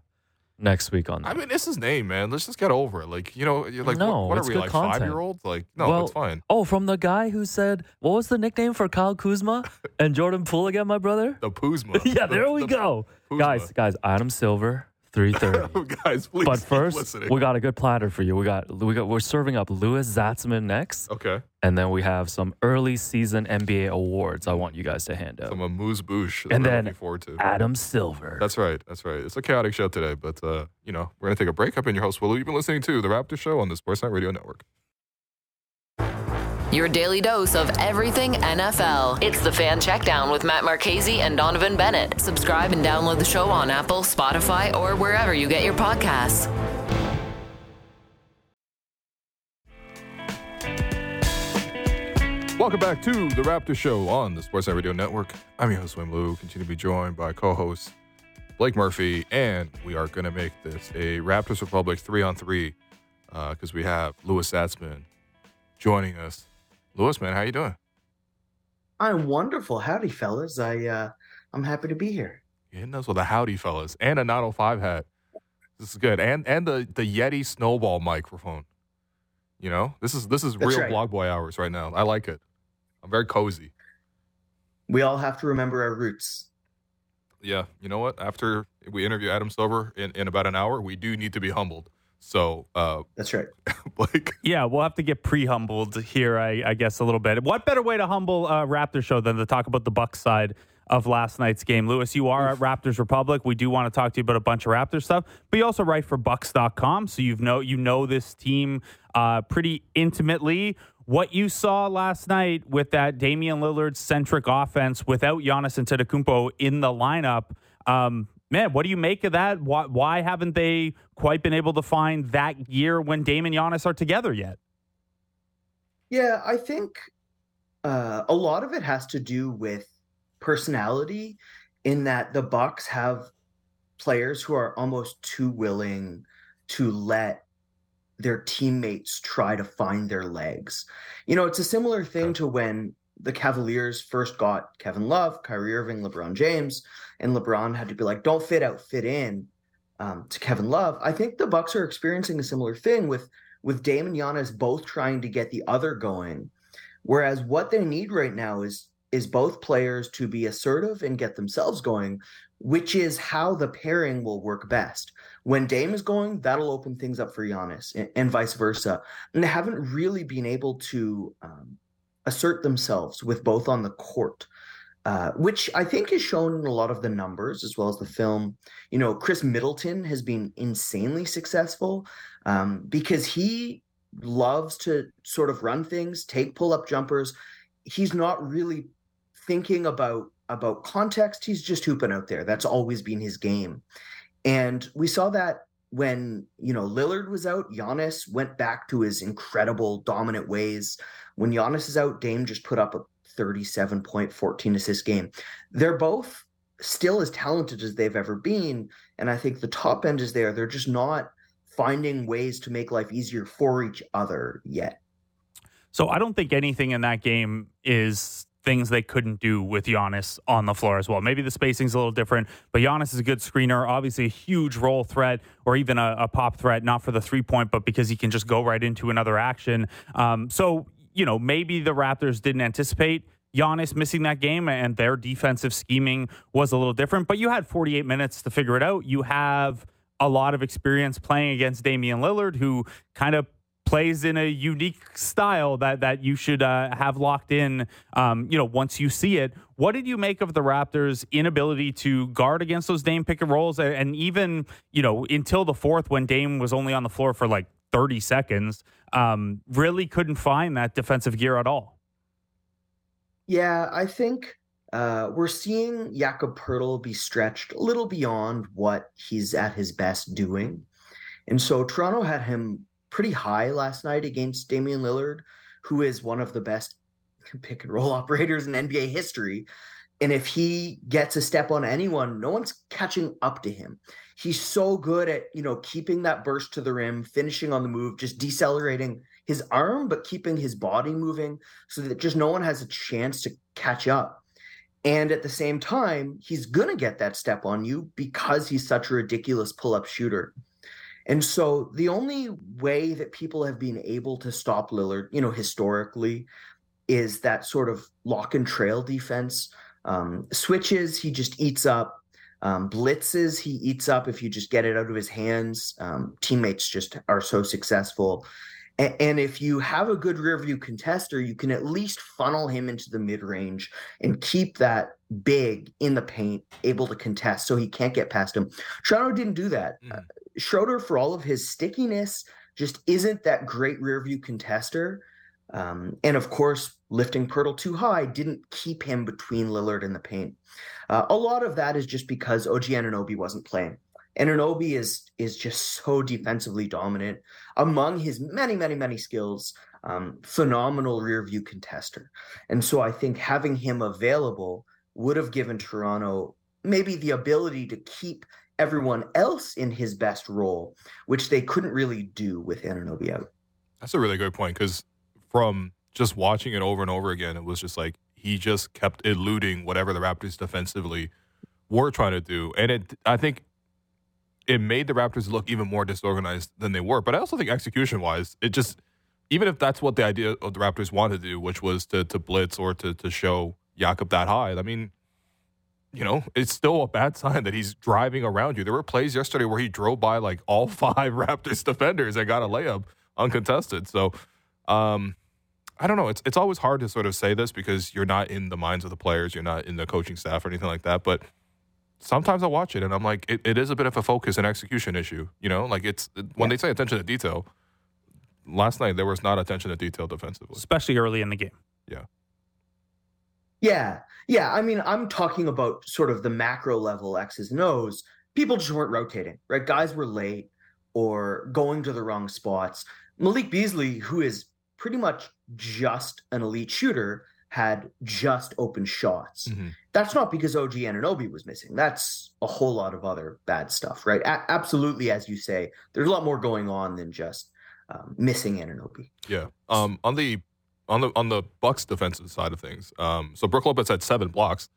next week on that. I mean, it's his name, man. Let's just get over it. Like, you know, you're like, No, what, what it's are we, good like content. five year olds? Like, no, Well, it's fine. oh, from the guy who said, what was the nickname for Kyle Kuzma (laughs) and Jordan Poole again, my brother? The Puzma. (laughs) yeah, The- there we the- go. Kuzma. Guys, guys, Adam Silver, 330. (laughs) Guys, please. but first, listening. we got a good platter for you. We got we got we're serving up Louis Zatzman next, okay. and then we have some early season NBA awards. I want you guys to hand out. Some amuse bouche. And then looking forward to. Adam Silver. That's right. That's right. It's a chaotic show today, but uh, you know, we're gonna take a break. Up in your host, Will Lou. You've been listening to the Raptor Show on the Sportsnet Radio Network. Your daily dose of everything NFL. It's the Fan Checkdown with Matt Marchese and Donovan Bennett. Subscribe and download the show on Apple, Spotify, or wherever you get your podcasts. Welcome back to the Raptor Show on the Sportsnet Radio Network. I'm your host, Will Lou. Continue to be joined by co-host Blake Murphy, and we are going to make this a Raptors Republic three on three uh, because we have Louis Zatzman joining us. Louis, man, how you doing? I'm wonderful. Howdy, fellas. I uh, I'm happy to be here. You hitting us with a howdy, fellas, and a 905 hat. This is good, and and the the Yeti snowball microphone. You know, this is this is That's real right. blog boy hours right now. I like it. I'm very cozy. We all have to remember our roots. Yeah, you know what? After we interview Adam Silver in, in about an hour, we do need to be humbled. So, uh, That's right. (laughs) Blake, Yeah, we'll have to get pre-humbled here, I, I guess, a little bit. What better way to humble uh, Raptor show than to talk about the Bucks side of last night's game? Louis, you are at Raptors Republic. We do want to talk to you about a bunch of Raptor stuff, but you also write for Bucks.com, so you know you know this team uh, pretty intimately. What you saw last night with that Damian Lillard centric offense without Giannis Antetokounmpo in the lineup, um, man, what do you make of that? Why, why haven't they quite been able to find that year when Dame and Giannis are together yet? Yeah, I think uh, a lot of it has to do with personality, in that the Bucks have players who are almost too willing to let their teammates try to find their legs. You know, it's a similar thing to when the Cavaliers first got Kevin Love, Kyrie Irving, LeBron James, and LeBron had to be like, "Don't fit out, fit in." Um, to Kevin Love, I think the Bucks are experiencing a similar thing with with Dame and Giannis both trying to get the other going. Whereas what they need right now is is both players to be assertive and get themselves going, which is how the pairing will work best. When Dame is going, that'll open things up for Giannis, and, and vice versa. And they haven't really been able to um, assert themselves with both on the court. Uh, which I think is shown in a lot of the numbers as well as the film. You know, Khris Middleton has been insanely successful um, because he loves to sort of run things, take pull up jumpers. He's not really thinking about about context. He's just hooping out there. That's always been his game, and we saw that when you know Lillard was out. Giannis went back to his incredible dominant ways. When Giannis is out, Dame just put up a 37 point 14 assist game. They're both still as talented as they've ever been, and I think the top end is there. They're just not finding ways to make life easier for each other yet. So I don't think anything in that game is things they couldn't do with Giannis on the floor as well. Maybe the spacing's a little different, but Giannis is a good screener, obviously a huge roll threat or even a, a pop threat, not for the three point, but because he can just go right into another action. Um, so you know, maybe the Raptors didn't anticipate Giannis missing that game and their defensive scheming was a little different, but you had 48 minutes to figure it out. You have a lot of experience playing against Damian Lillard, who kind of plays in a unique style that that you should uh, have locked in. Um, you know, once you see it, what did you make of the Raptors' inability to guard against those Dame pick and rolls, and even you know until the fourth when Dame was only on the floor for like 30 seconds, um, really couldn't find that defensive gear at all. Yeah, I think uh, we're seeing Jakob Poeltl be stretched a little beyond what he's at his best doing. And so Toronto had him pretty high last night against Damian Lillard, who is one of the best (laughs) pick and roll (laughs) operators in NBA history. And if he gets a step on anyone, no one's catching up to him. He's so good at, you know, keeping that burst to the rim, finishing on the move, just decelerating his arm, but keeping his body moving so that just no one has a chance to catch up. And at the same time, he's going to get that step on you because he's such a ridiculous pull up shooter. And so the only way that people have been able to stop Lillard, you know, historically, is that sort of lock and trail defense. Um, switches, he just eats up. Um, blitzes, he eats up if you just get it out of his hands. Um, teammates just are so successful. And, if you have a good rear view contester, you can at least funnel him into the mid range and keep that big in the paint, able to contest so he can't get past him. Toronto didn't do that. Mm. Uh, Schroeder, for all of his stickiness, just isn't that great rear view contester. Um, and of course, lifting Poeltl too high didn't keep him between Lillard and the paint. Uh, a lot of that is just because OG Anunoby wasn't playing. Anunoby is is just so defensively dominant among his many, many, many skills. Um, phenomenal rear view contester, and so I think having him available would have given Toronto maybe the ability to keep everyone else in his best role, which they couldn't really do with Anunoby out. That's a really good point because from just watching it over and over again, it was just like he just kept eluding whatever the Raptors defensively were trying to do, and it I think it made the Raptors look even more disorganized than they were. But I also think execution wise, it just even if that's what the idea of the Raptors wanted to do, which was to to blitz or to to show Jakob that high, I mean, you know, it's still a bad sign that he's driving around you. There were plays yesterday where he drove by like all (laughs) five Raptors defenders and got a layup uncontested. So um, I don't know. It's it's always hard to sort of say this because you're not in the minds of the players, you're not in the coaching staff or anything like that. But sometimes I watch it and I'm like, it, it is a bit of a focus and execution issue. You know, like it's when yeah. they say attention to detail. Last night there was not attention to detail defensively, especially early in the game. Yeah. Yeah, yeah. I mean, I'm talking about sort of the macro level X's and O's. People just weren't rotating, right? Guys were late or going to the wrong spots. Malik Beasley, who is pretty much just an elite shooter, had just open shots. Mm-hmm. That's not because OG Anunoby was missing. That's a whole lot of other bad stuff, right? A- absolutely, as you say, there's a lot more going on than just um, missing Anunoby. Yeah. Um, on the on the on the Bucks defensive side of things, um, so Brook Lopez had seven blocks.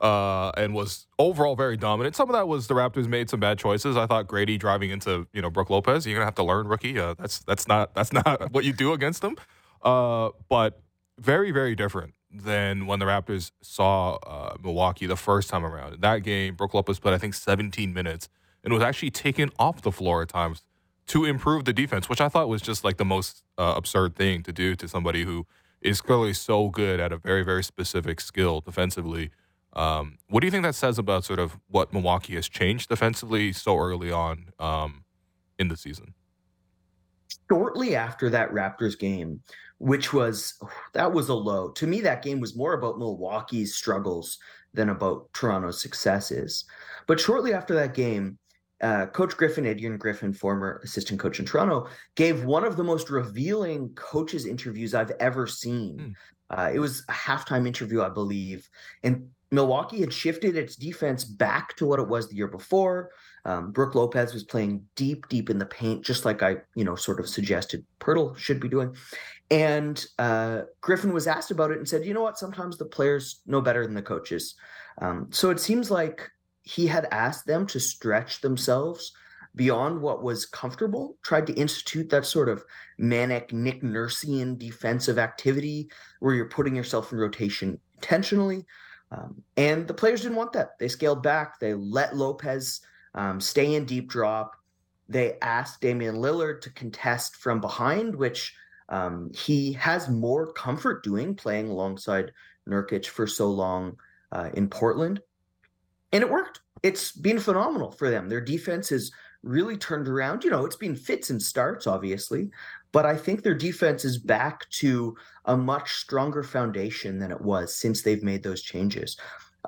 Uh, and was overall very dominant. Some of that was the Raptors made some bad choices. I thought Grady driving into you know Brook Lopez. You're gonna have to learn rookie. Uh, that's that's not that's (laughs) not what you do against them. Uh, but very very different than when the Raptors saw uh, Milwaukee the first time around. In that game, Brook Lopez played I think 17 minutes and was actually taken off the floor at times to improve the defense, which I thought was just like the most uh, absurd thing to do to somebody who is clearly so good at a very very specific skill defensively um, what do you think that says about sort of what Milwaukee has changed defensively so early on um, in the season? Shortly after that Raptors game, which was that was a low. To me, that game was more about Milwaukee's struggles than about Toronto's successes. But shortly after that game, uh, Coach Griffin, Adrian Griffin, former assistant coach in Toronto, gave one of the most revealing coaches interviews I've ever seen. Mm. Uh, it was a halftime interview, I believe, and Milwaukee had shifted its defense back to what it was the year before. Um, Brook Lopez was playing deep, deep in the paint, just like I, you know, sort of suggested Poeltl should be doing. And uh, Griffin was asked about it and said, you know what? Sometimes the players know better than the coaches. Um, so it seems like he had asked them to stretch themselves beyond what was comfortable, tried to institute that sort of manic Nick Nursian defensive activity where you're putting yourself in rotation intentionally. Um, and the players didn't want that. They scaled back. They let Lopez um, stay in deep drop. They asked Damian Lillard to contest from behind, which um, he has more comfort doing playing alongside Nurkic for so long uh, in Portland. And it worked. It's been phenomenal for them. Their defense has really turned around. You know, it's been fits and starts, obviously, but I think their defense is back to a much stronger foundation than it was since they've made those changes.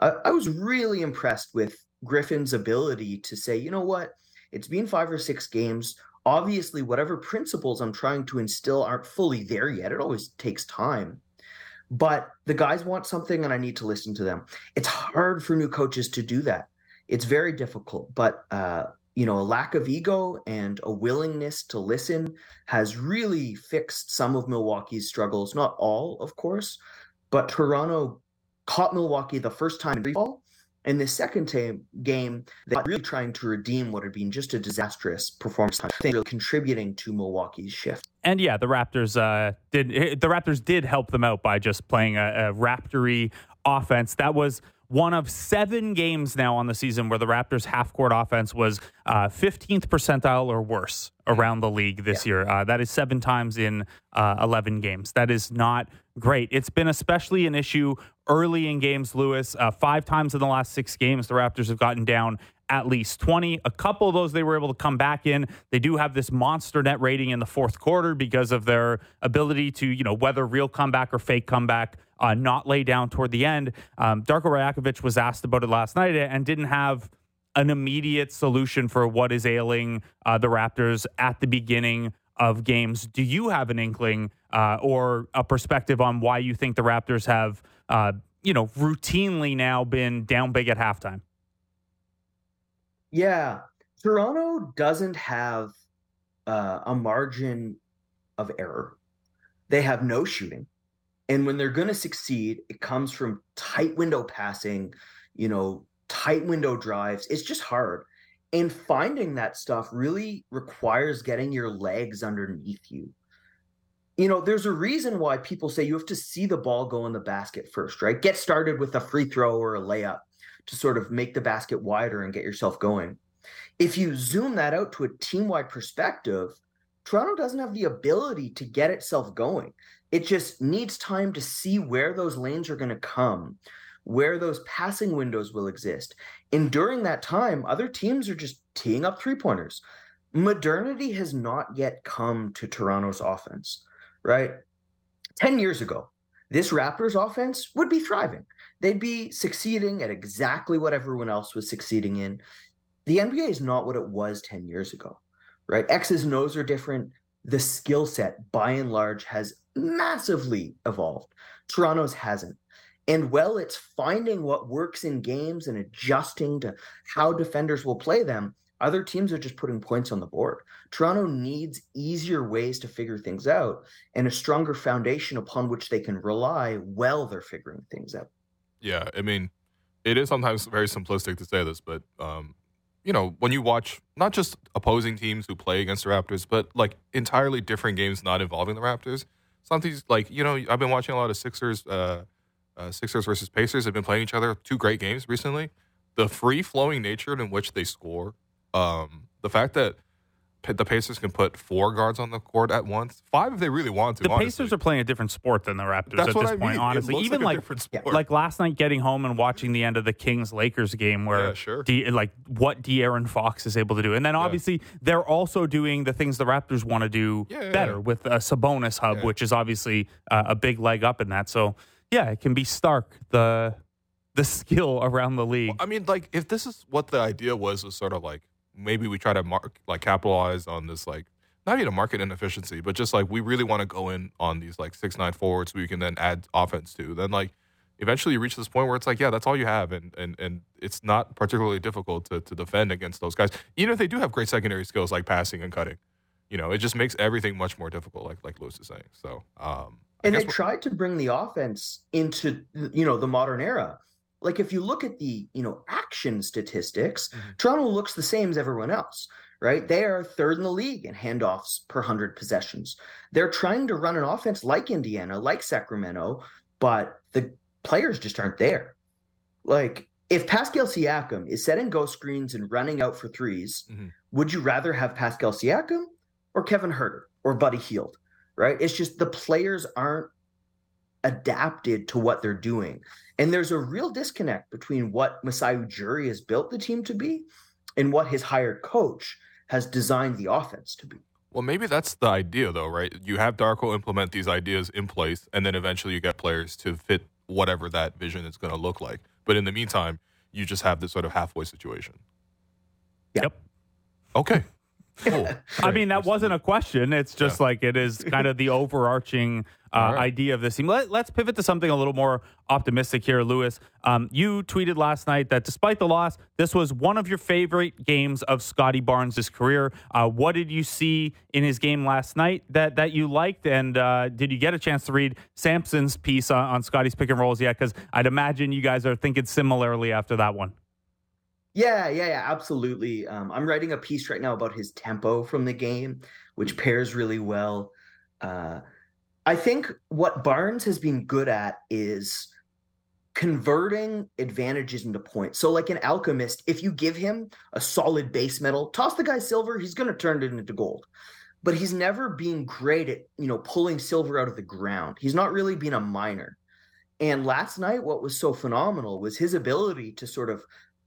I, I was really impressed with Griffin's ability to say, you know what, it's been five or six games. Obviously, whatever principles I'm trying to instill aren't fully there yet. It always takes time. But the guys want something and I need to listen to them. It's hard for new coaches to do that. It's very difficult. But uh, you know, a lack of ego and a willingness to listen has really fixed some of Milwaukee's struggles. Not all, of course, but Toronto caught Milwaukee the first time in fall. In the second t- game, they were really trying to redeem what had been just a disastrous performance. Were contributing to Milwaukee's shift. And yeah, the Raptors uh, did. Eh, the Raptors did help them out by just playing a, a Raptory offense. That was one of seven games now on the season where the Raptors' half court offense was uh, 15th percentile or worse around the league this yeah. year. Uh, that is seven times in uh, 11 games. That is not great. It's been especially an issue early in games, Louis. Uh, five times in the last six games, the Raptors have gotten down at least 20. A couple of those they were able to come back in. They do have this monster net rating in the fourth quarter because of their ability to, you know, whether real comeback or fake comeback uh, not lay down toward the end. Um, Darko Rajakovic was asked about it last night and didn't have an immediate solution for what is ailing uh, the Raptors at the beginning of games. Do you have an inkling uh, or a perspective on why you think the Raptors have, uh, you know, routinely now been down big at halftime? Yeah, Toronto doesn't have uh, a margin of error. They have no shooting. And when they're going to succeed, it comes from tight window passing, you know, tight window drives. It's just hard. And finding that stuff really requires getting your legs underneath you. You know, there's a reason why people say you have to see the ball go in the basket first, right? Get started with a free throw or a layup to sort of make the basket wider and get yourself going. If you zoom that out to a team wide perspective, Toronto doesn't have the ability to get itself going. It just needs time to see where those lanes are going to come, where those passing windows will exist. And during that time, other teams are just teeing up three pointers. Modernity has not yet come to Toronto's offense, right? 10 years ago, this Raptors offense would be thriving. They'd be succeeding at exactly what everyone else was succeeding in. The NBA is not what it was 10 years ago, right? X's and O's are different. The skill set, by and large, has massively evolved. Toronto's hasn't. And well, it's finding what works in games and adjusting to how defenders will play them. Other teams are just putting points on the board. Toronto needs easier ways to figure things out and a stronger foundation upon which they can rely while they're figuring things out. Yeah, I mean, it is sometimes very simplistic to say this, but um, you know, when you watch not just opposing teams who play against the Raptors, but like entirely different games not involving the Raptors, something's like you know I've been watching a lot of Sixers, uh, uh, Sixers versus Pacers. Have been playing each other two great games recently. The free flowing nature in which they score, um, the fact that the Pacers can put four guards on the court at once, five if they really want to. The honestly. Pacers are playing a different sport than the Raptors That's at this I point. mean. Honestly, even like, like like last night, getting home and watching the end of the Kings Lakers game, where yeah, sure. D, like what De'Aaron Fox is able to do, and then obviously yeah. they're also doing the things the Raptors want to do yeah, better with a Sabonis hub, which is obviously uh, a big leg up in that. So yeah, it can be stark the the (laughs) skill around the league. Well, I mean, like if this is what the idea was, was sort of like maybe we try to mark like capitalize on this like not even a market inefficiency, but just like we really want to go in on these like six nine forwards we can then add offense to. Then like eventually you reach this point where it's like, yeah, that's all you have, and and and it's not particularly difficult to to defend against those guys, even if they do have great secondary skills like passing and cutting. You know, it just makes everything much more difficult, like like Louis is saying. So, um, and they tried to bring the offense into you know the modern era. Like if you look at the you know action statistics, mm-hmm. Toronto looks the same as everyone else right? They are third in the league in handoffs per 100 possessions. They're trying to run an offense like Indiana, like Sacramento, but the players just aren't there. Like, if Pascal Siakam is setting go screens and running out for 3s Mhm. would you rather have Pascal Siakam or Kevin Huerter or Buddy Hield? Right? It's just the players aren't adapted to what they're doing. And there's a real disconnect between what Masai Ujiri has built the team to be and what his hired coach has designed the offense to be. Well, maybe that's the idea, though, right? You have Darko implement these ideas in place, and then eventually you get players to fit whatever that vision is going to look like. But in the meantime, you just have this sort of halfway situation. Yep. Okay. (laughs) Cool. I mean, that wasn't a question. It's just like it is kind of the (laughs) overarching uh, All right. idea of this team. Let, us pivot to something a little more optimistic here, Louis. Um, you tweeted last night that despite the loss, this was one of your favorite games of Scotty Barnes' career. Uh, what did you see in his game last night that that you liked? And uh, did you get a chance to read Sampson's piece on, on Scotty's pick and rolls yet? Because I'd imagine you guys are thinking similarly after that one. Yeah, yeah, yeah, absolutely. Um, I'm writing a piece right now about his tempo from the game, which pairs really well. Uh, I think what Barnes has been good at is converting advantages into points. So, like an alchemist, if you give him a solid base metal, toss the guy silver, he's going to turn it into gold. But he's never been great at you know pulling silver out of the ground. He's not really been a miner. And last night, what was so phenomenal was his ability to sort of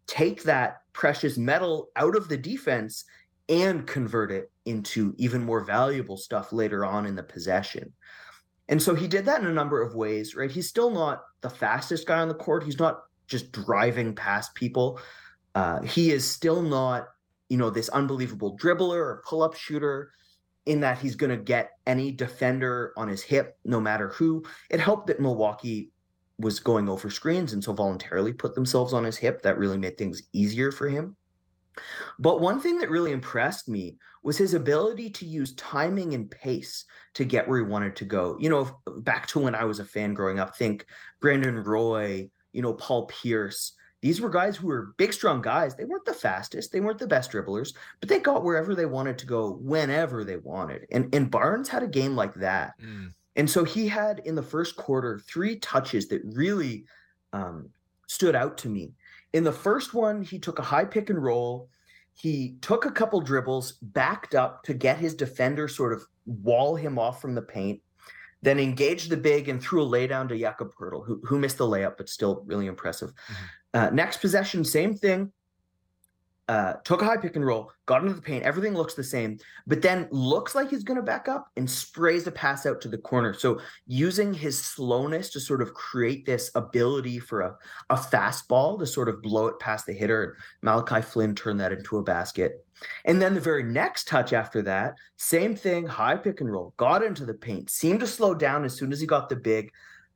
take that precious metal out of the defense and convert it into even more valuable stuff later on in the possession. And so he did that in a number of ways, right? He's still not the fastest guy on the court. He's not just driving past people. Uh, he is still not, you know, this unbelievable dribbler or pull up shooter in that he's going to get any defender on his hip, no matter who. It helped that Milwaukee was going over screens and so voluntarily put themselves on his hip. That really made things easier for him. But one thing that really impressed me was his ability to use timing and pace to get where he wanted to go. You know, back to when I was a fan growing up, think Brandon Roy, you know, Paul Pierce. These were guys who were big, strong guys. They weren't the fastest, they weren't the best dribblers, but they got wherever they wanted to go whenever they wanted. And and Barnes had a game like that. Mm. And so he had in the first quarter three touches that really um, stood out to me. In the first one, he took a high pick and roll. He took a couple dribbles, backed up to get his defender sort of wall him off from the paint, then engaged the big and threw a laydown to Jakob Poeltl, who, who missed the layup, but still really impressive. Uh, next possession, same thing. Uh, took a high pick and roll, got into the paint. Everything looks the same, but then looks like he's going to back up and sprays a pass out to the corner. So using his slowness to sort of create this ability for a, a fastball to sort of blow it past the hitter. Malachi Flynn turned that into a basket. And then the very next touch after that, same thing, high pick and roll, got into the paint, seemed to slow down as soon as he got the big.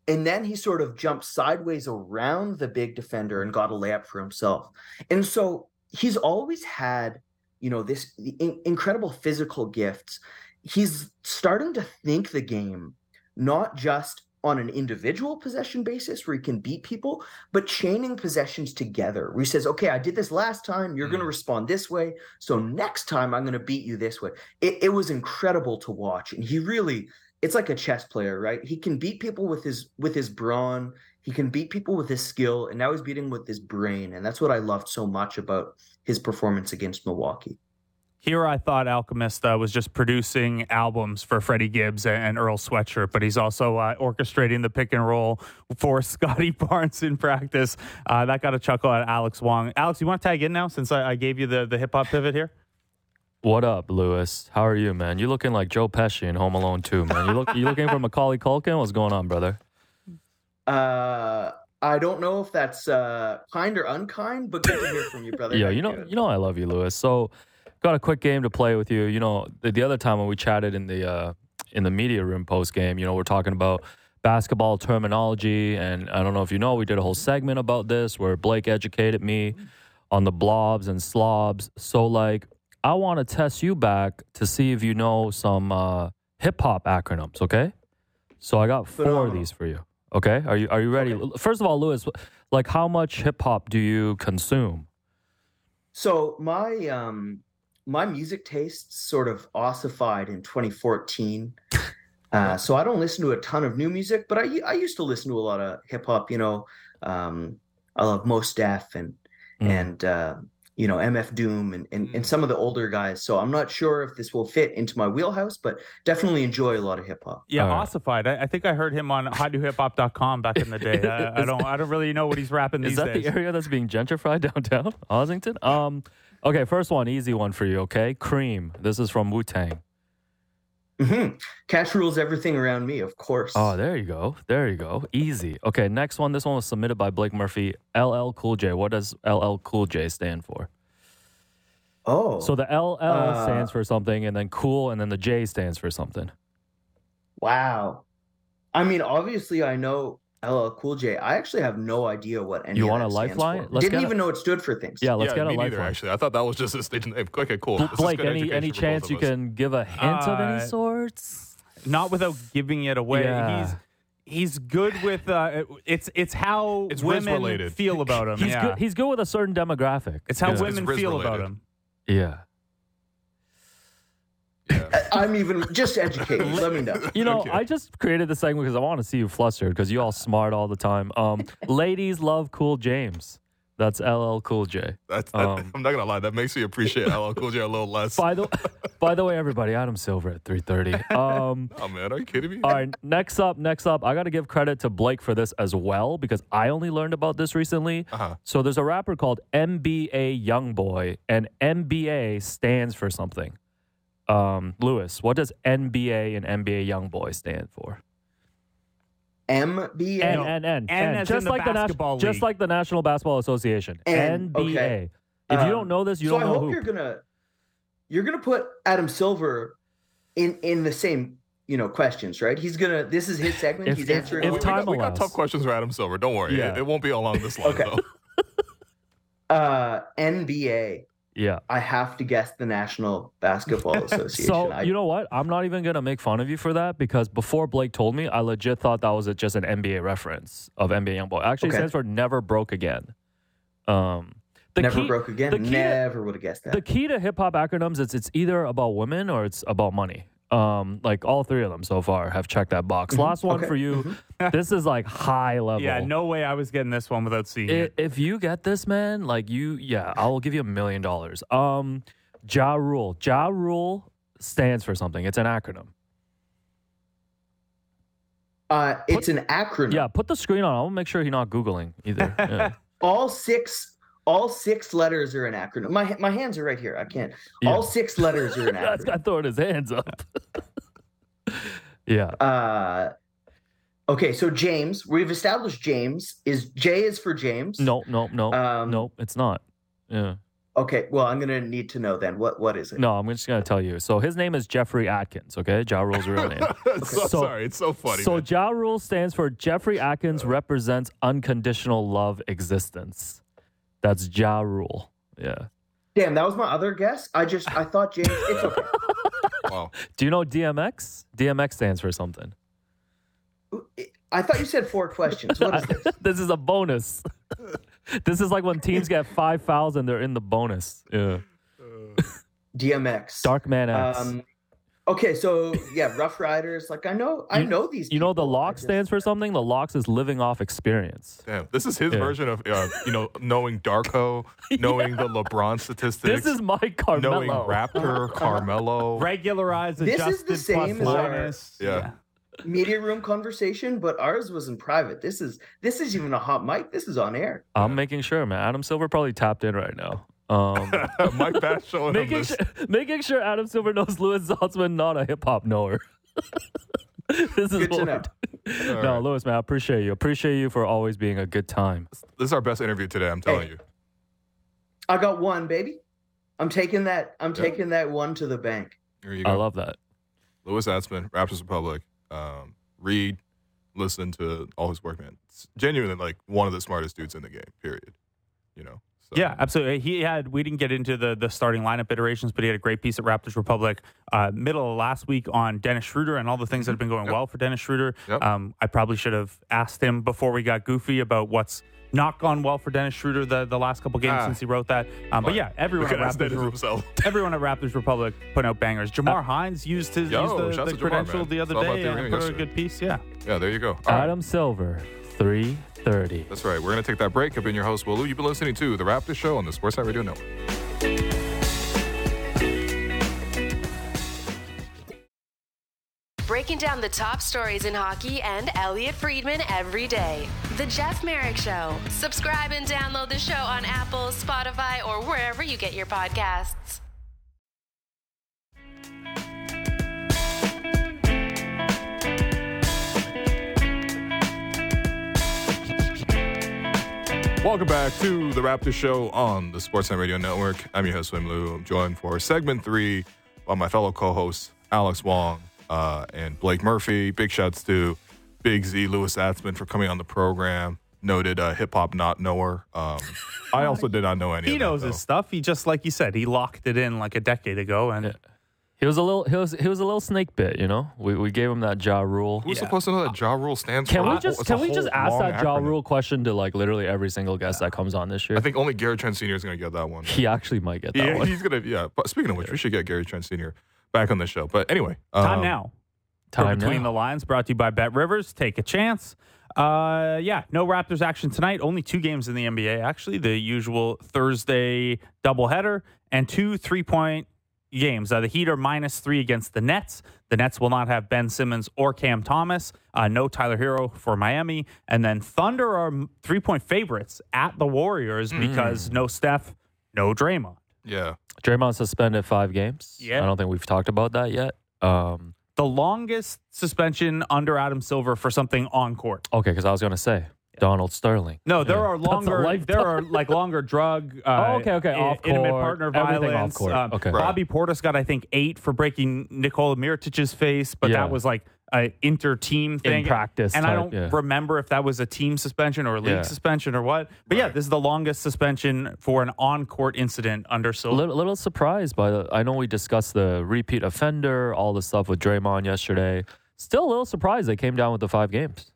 And then he sort of jumped sideways around the big defender and got a layup for himself. And so he's always had, you know, this in- incredible physical gifts. He's starting to think the game not just on an individual possession basis where he can beat people, but chaining possessions together. Where he says, "Okay, I did this last time. You're going to Mm. respond this way, so next time I'm going to beat you this way." It, it was incredible to watch, and he really. It's like a chess player, right? He can beat people with his with his brawn. He can beat people with his skill, and now he's beating with his brain, and that's what I loved so much about his performance against Milwaukee. Here, I thought Alchemist uh, was just producing albums for Freddie Gibbs and, and Earl Sweatshirt, but he's also uh, orchestrating the pick and roll for (laughs) Scotty Barnes in practice. Uh, that got a chuckle at Alex Wong. Alex, you want to tag in now since I, I gave you the, the hip hop pivot here? What up, Louis? How are you, man? You're looking like Joe Pesci in Home Alone 2, man. You look you looking for (laughs) Macaulay Culkin? What's going on, brother? Uh, I don't know if that's uh, kind or unkind, but good to hear from you, brother. Yeah, How you know, doing? you know, I love you, Louis. So, got a quick game to play with you. You know, the, the other time when we chatted in the uh, in the media room post game, you know, we're talking about basketball terminology, and I don't know if you know, we did a whole segment about this where Blake educated me on the blobs and slobs. So, like, I want to test you back to see if you know some uh, hip hop acronyms. Okay, so I got four of these for you. Okay, are you are you ready? First of all, Louis, like, how much hip hop do you consume? So my um my music tastes sort of ossified in 2014. (laughs) Uh, so I don't listen to a ton of new music, but I I used to listen to a lot of hip hop. You know, um, I love Mos Def and Mm. and uh, you know MF Doom and, and Mm. and some of the older guys. So I'm not sure if this will fit into my wheelhouse, but definitely enjoy a lot of hip hop. Yeah, All right. ossified. I, I think I heard him on hotnewhiphop.com back in the day. I, I (laughs) don't. I don't really know what he's rapping Is that days. the area that's being gentrified (laughs) downtown, Ossington? Um, okay, first one, easy one for you. Okay, Cream. This is from Wu Tang. Hmm Cash rules everything around me, of course. Oh, there you go. There you go. Easy. Okay, next one. This one was submitted by Blake Murphy. LL Cool J. What does LL Cool J stand for? oh. So the LL Uh, stands for something, and then cool, and then the J stands for something. wow. I mean, obviously, I know LL Cool J. I actually have no idea what any. You want a that stands lifeline? for. Let's Didn't get a- even know it stood for things. Yeah, let's yeah, get a me neither, lifeline. actually. I thought that was just a stage name. (laughs) Okay, cool. Bl- This is Blake, any any chance you us. can give a hint of any Uh, sorts? Not without giving it away. Yeah. He's he's good with. Uh, it's it's how It's Riz women related. feel about him. He's yeah. good. He's good with a certain demographic. it's how yeah. women Riz feel about him. Yeah. Yeah. I'm even just educated. Let me know. You know, Okay. I just created this segment because I want to see you flustered because you all smart all the time. Um, (laughs) ladies love Cool James. That's LL Cool J. That's, that, Um, I'm not gonna lie. That makes me appreciate LL Cool J a little less. By the (laughs) by the way, everybody, Adam Silver at three thirty. Um, (laughs) Oh man, are you kidding me? all right, next up, next up, I got to give credit to Blake for this as well because I only learned about this recently. Uh-huh. So there's a rapper called NBA Youngboy, and MBA stands for something. Um, Louis, what does NBA and NBA Youngboy stand for? MBA. N N N N N, just like the basketball Nas- just like the National Basketball Association. N, NBA. okay. If you Um, don't know this, you so don't I know hope who. you're gonna you're gonna put Adam Silver in in the same you know questions, right? He's gonna. This is his segment. If- He's if- answering. if we, all- time got, we got tough questions for Adam Silver. Don't worry. Yeah. It, it won't be all along this line Okay. though. (laughs) uh, NBA. Yeah. I have to guess the National Basketball (laughs) Association. So I, you know what? I'm not even gonna make fun of you for that because before Blake told me, I legit thought that was a, just an NBA reference of NBA Youngboy. Actually, it Okay. stands for Never Broke Again. Um, the never key, broke again. the key Never would have guessed that. the key to hip hop acronyms is it's either about women or it's about money. Um, like all three of them so far have checked that box. Last one Okay. for you. (laughs) this is like high level. Yeah, no way I was getting this one without seeing I- it. if you get this, man, like you, yeah, I will give you a million dollars. Um, Ja Rule. Ja Rule stands for something. It's an acronym. uh, it's an acronym. Yeah, put the screen on. I'll make sure he's not googling either. (laughs) Yeah. All six. All six letters are an acronym. My my hands are right here. I can't. Yeah. All six letters are an (laughs) acronym. That's acronym. guy throwing his hands up. (laughs) yeah. Uh, okay, so James, we've established James is J is for James. No, no, no, Um, no. It's not. Yeah. Okay, well, I'm gonna need to know then. What what is it? No, I'm just gonna tell you. So his name is Jeffrey Atkins. Okay, Ja Rule's real name. (laughs) so, So- sorry, it's so funny. So man. Ja Rule stands for Jeffrey Atkins represents unconditional love existence. That's Ja Rule. Yeah. Damn, that was my other guess. I just I thought James. It's okay. (laughs) wow. Do you know DMX? DMX stands for something. I thought you said four questions. What is this? (laughs) this is a bonus. (laughs) this is like when teams get five fouls and they're in the bonus. Yeah. DMX. Dark Man X. Um, okay, so yeah, Ruff Ryders. Like I know, I You- know these. you know the lock just- stands for something? The LOX is living off experience. Damn, this is his Yeah. version of uh, you know knowing Darko, (laughs) knowing the LeBron statistics, This is my Carmelo. knowing Raptor, (laughs) Carmelo. Regularize, This is the same plus as our- minus. Yeah. media room conversation, but ours was in private. This is this is even a hot mic. This is on air. I'm making sure, man. Adam Silver probably tapped in right now. Um, (laughs) Mike Bass showing him making this. sure, making sure Adam Silver knows Louis Zatzman, not a hip hop knower. (laughs) this is Good to what know. No, right. Louis, man, I appreciate you. Appreciate you for always being a good time. This is our best interview today. I'm telling Hey. you. I got one, baby. I'm taking that. I'm Yeah. taking that one to the bank. Here you I love that. Louis Zatzman, Raptors Republic. Um, read, listen to all his work, man. It's genuinely like one of the smartest dudes in the game. Period. You know. Yeah, absolutely. He had. We didn't get into the the starting lineup iterations, but he had a great piece at Raptors Republic uh, middle of last week on Dennis Schroeder and all the things that have been going Yep. well for Dennis Schroeder. Yep. Um, I probably should have asked him before we got goofy about what's not gone well for Dennis Schroeder the, the last couple games Ah. since he wrote that. Um, but yeah, everyone at at Raptors, himself. (laughs) everyone at Raptors Republic putting out bangers. Jamar Hines used his Yo, used the, the to Jamar, credential the other Saw day the and put out a good piece. Yeah. Yeah, there you go. All right. Adam Silver, 330. That's right. We're going to take that break. I've been your host, Will Lou. You've been listening to The Raptor Show on the Sportsnet Radio Network. Breaking down the top stories in hockey and Elliotte Friedman every day. The Jeff Marek Show. Subscribe and download the show on Apple, Spotify, or wherever you get your podcasts. Welcome back to The Raptor Show on the Sportsnet Radio Network. I'm your host, Will Lou. I'm joined for segment three by my fellow co-hosts, Alex Wong uh, and Blake Murphy. Big shouts to Big Z, Louis Zatzman for coming on the program. Noted uh, hip hop not knower. Um, I (laughs) also did not know any He that, knows his stuff. He just like you said, he locked it in like a decade ago, and He was a little he was he was a little snake bit, you know. We we gave him that Ja Rule. Who's Yeah. supposed to know that Ja Rule stands Can for? we It's just a can we whole just ask long that jaw acronym. rule question to like literally every single guest that comes on this year? I think only Gary Trent Sr. is going to get that one. he actually might get that Yeah, one. he's gonna. Yeah, but speaking of which, we should get Gary Trent Sr. back on the show. But anyway, time um, now. For Time between now. the lines, brought to you by Bet Rivers. Take a chance. Uh, yeah, no Raptors action tonight. Only two games in the NBA. Actually, the usual Thursday doubleheader and two three-point games. Uh, the Heat are minus three against the Nets. The Nets will not have Ben Simmons or Cam Thomas. Uh, no Tyler Herro for Miami, and then Thunder are three-point favorites at the Warriors because no Steph, no Draymond. Yeah, Draymond suspended five games. Yeah. I don't think we've talked about that yet. Um, The longest suspension under Adam Silver for something on court. okay, because I was gonna say Donald Sterling. No, there Yeah. are longer. lifetime. There are like longer drug. (laughs) Uh, Oh, okay, okay, i- off intimate court, partner everything off violence. court. Um, Okay. Right. Bobby Portis got I think eight for breaking Nikola Mirotic's face, but Yeah. that was like a inter-team thing practice And I type, don't yeah. remember if that was a team suspension or a league Yeah. suspension or what. But yeah, this is the longest suspension for an on-court incident under A Silver. little, little surprised by the. I know we discussed the repeat offender, all the stuff with Draymond yesterday. Still a little surprised they came down with the five games.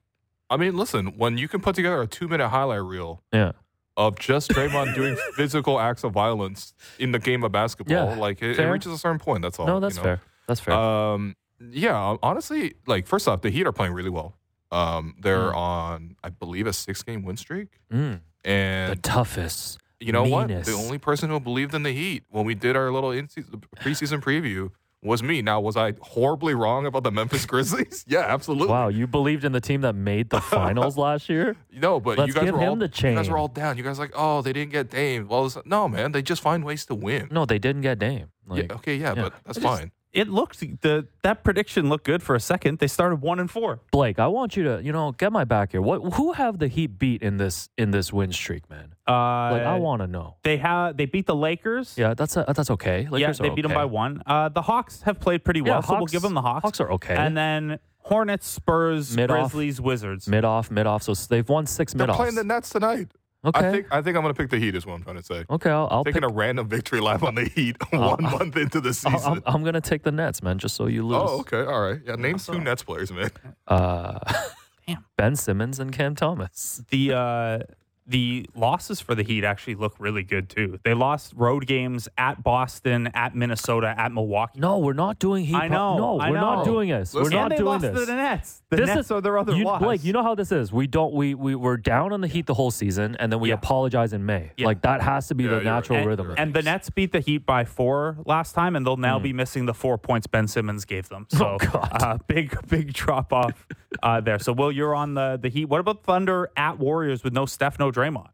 I mean, listen, when you can put together a two-minute highlight reel Yeah. of just Draymond doing (laughs) physical acts of violence in the game of basketball, Yeah, like it, it reaches a certain point. That's all. no, that's you know? fair. That's fair. Um, yeah, honestly, like first off, the Heat are playing really well. Um, they're Mm. on, I believe, a six-game win streak, Mm, the toughest. you know what? The only person who believed in the Heat when we did our little in-season, preseason preview was me. Now, was I horribly wrong about the Memphis (laughs) Grizzlies? yeah, absolutely. Wow, you believed in the team that made the (laughs) finals last year? No, but Let's you guys give were him all the you guys were all down. You guys were like, oh, they didn't get Dame. Well, it's- no, man, they just find ways to win. No, they didn't get Dame. Like, yeah, okay, yeah, yeah. but that's I just- fine. It looked the that prediction looked good for a second. They started one and four. Blake, I want you to, you know, get my back here. What? Who have the Heat beat in this in this win streak, man? Uh, Like, I want to know. They have they beat the Lakers. Yeah, that's a, that's okay. yeah, they are beat them by one. Uh, the Hawks have played pretty well, Yeah, so we'll give them the Hawks. Hawks are okay. And then Hornets, Spurs, Mid-off. Grizzlies, Wizards. Mid off, mid off. So they've won six They're mid offs. playing the Nets tonight. Okay. I think I think I'm gonna pick the Heat. Is what I'm trying to say. okay, I'll, I'll pick. Taking a random victory lap on the Heat (laughs) one month into the season. I'm, I'm gonna take the Nets, man, just so you lose. Oh, okay, all right. Yeah, name two Nets players, man. Uh, (laughs) Damn. Ben Simmons and Cam Thomas. the uh, the losses for the Heat actually look really good too. They lost road games at Boston, at Minnesota, at Milwaukee. No, we're not doing Heat. I know, No, I we're not doing this. Listen- we're not they doing lost this. to the Nets. The This Nets is- are their other you, loss. Blake, you know how this is. We don't. We we we're down on the Heat the whole season, and then we Yeah. apologize in May. Yeah. Like that has to be Yeah, the you're right. natural and, rhythm. and the. Nets beat the Heat by four last time, and they'll now Mm. be missing the four points Ben Simmons gave them. So, Oh, God. Uh, big, big (laughs) drop off uh, there. So, Will, you're on the, the Heat. What about Thunder at Warriors with no Steph, no Draymond?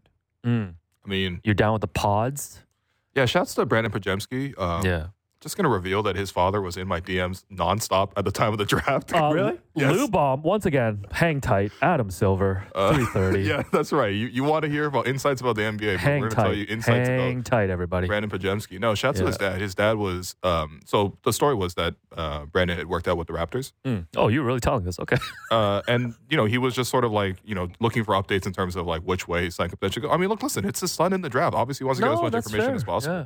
Mm. I mean, You're down with the pods. yeah. Shouts to Brandin Podziemski. Um, yeah. Just going to reveal that his father was in my DMs nonstop at the time of the (laughs) draft. Uh, Really? Yes. Lou Bomb, once again, hang tight. Adam Silver, Uh, (laughs) 330. yeah, that's right. You you want to hear about insights about the NBA? but Hang we're going to tell you tight. insights Hang about tight, everybody. Brandin Podziemski. No, shout out to his dad. His dad was um. So the story was that uh, Brandon had worked out with the Raptors, Mm. Oh, you're really telling this? Okay. (laughs) uh, and you know he was just sort of like you know looking for updates in terms of like which way his son could go. I mean, look, listen, it's his son in the draft. Obviously, he wants to get as much information fair. as possible. Yeah.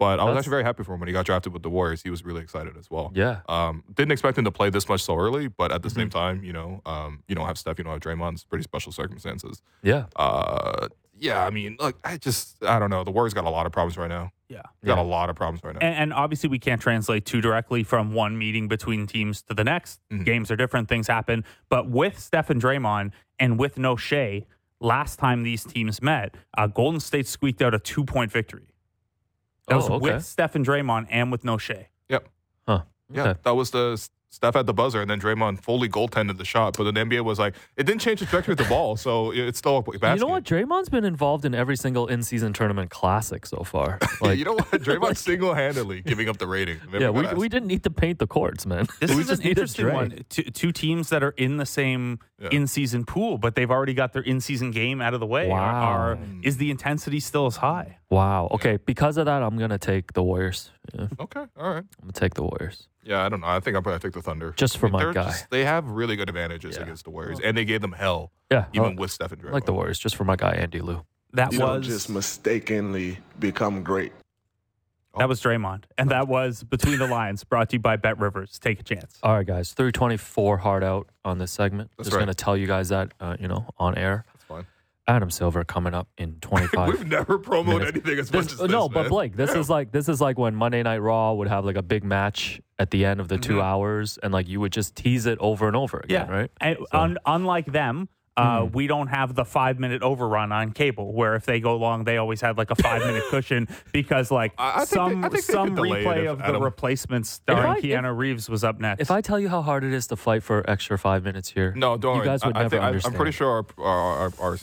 But I was That's- actually very happy for him when he got drafted with the Warriors. He was really excited as well. Yeah. Um, didn't expect him to play this much so early, but at the Mm-hmm. same time, you know, um, you don't have Steph, you don't have Draymond. It's pretty special circumstances. Yeah. Uh, yeah, I mean, look, I just, I don't know. The Warriors got a lot of problems right now. Yeah. Got Yeah. a lot of problems right now. And, and obviously, we can't translate too directly from one meeting between teams to the next. Mhm. Games are different, things happen. But with Steph and Draymond and with no Shea, last time these teams met, uh, Golden State squeaked out a two point victory. That was Oh, okay. with Steph and Draymond and with no Shea. yep. Huh. Yeah, Okay. that was the Steph at the buzzer, and then Draymond fully goaltended the shot. But then the NBA was like, it didn't change the trajectory of the ball, so it's still a basket. You know what? Draymond's been involved in every single in-season tournament classic so far. (laughs) Like, you know what? (laughs) Draymond single-handedly giving up the rating. (laughs) yeah, we, we didn't need to paint the courts, man. This we is just an interesting one. Two, two teams that are in the same Yeah. in-season pool, but they've already got their in-season game out of the way. Wow. are- is the intensity still as high? Wow. Okay, because of that, I'm gonna take the Warriors. Yeah, Okay. All right. I'm Okay, all right. gonna take the Warriors Yeah, I don't know. I think I'm gonna take the Thunder just for I mean, my they're guy. just- they have really good advantages Yeah. against the Warriors, and they gave them hell yeah, even I with Steph and Draymond. like the Warriors just for my guy Andy Lou. That You don't was just mistakenly become great. that was Draymond, and that was between the lines. Brought to you by Bet Rivers. Take a chance. All right, guys, 324 hard out on this segment. That's just right. gonna tell you guys that uh, you know on air. That's fine. Adam Silver coming up in (laughs) 25. We've never promoted minutes. anything as This- much as this. no, but man. Blake, this is like this is like when Monday Night Raw would have like a big match at the end of the two Mhm. hours, and like you would just tease it over and over again, right? And So- un- unlike them, uh, Mhm. we don't have the five minute overrun on cable, where if they go long, they always have like a five minute (laughs) cushion because like I- I some they- I think they some could delay it replay if of the Adam- replacements starring I- if- Keanu Reeves was up next. If I tell you how hard it is to fight for extra five minutes here, No, don't you guys would I, I never think, I, understand. I'm pretty sure our, our, our, our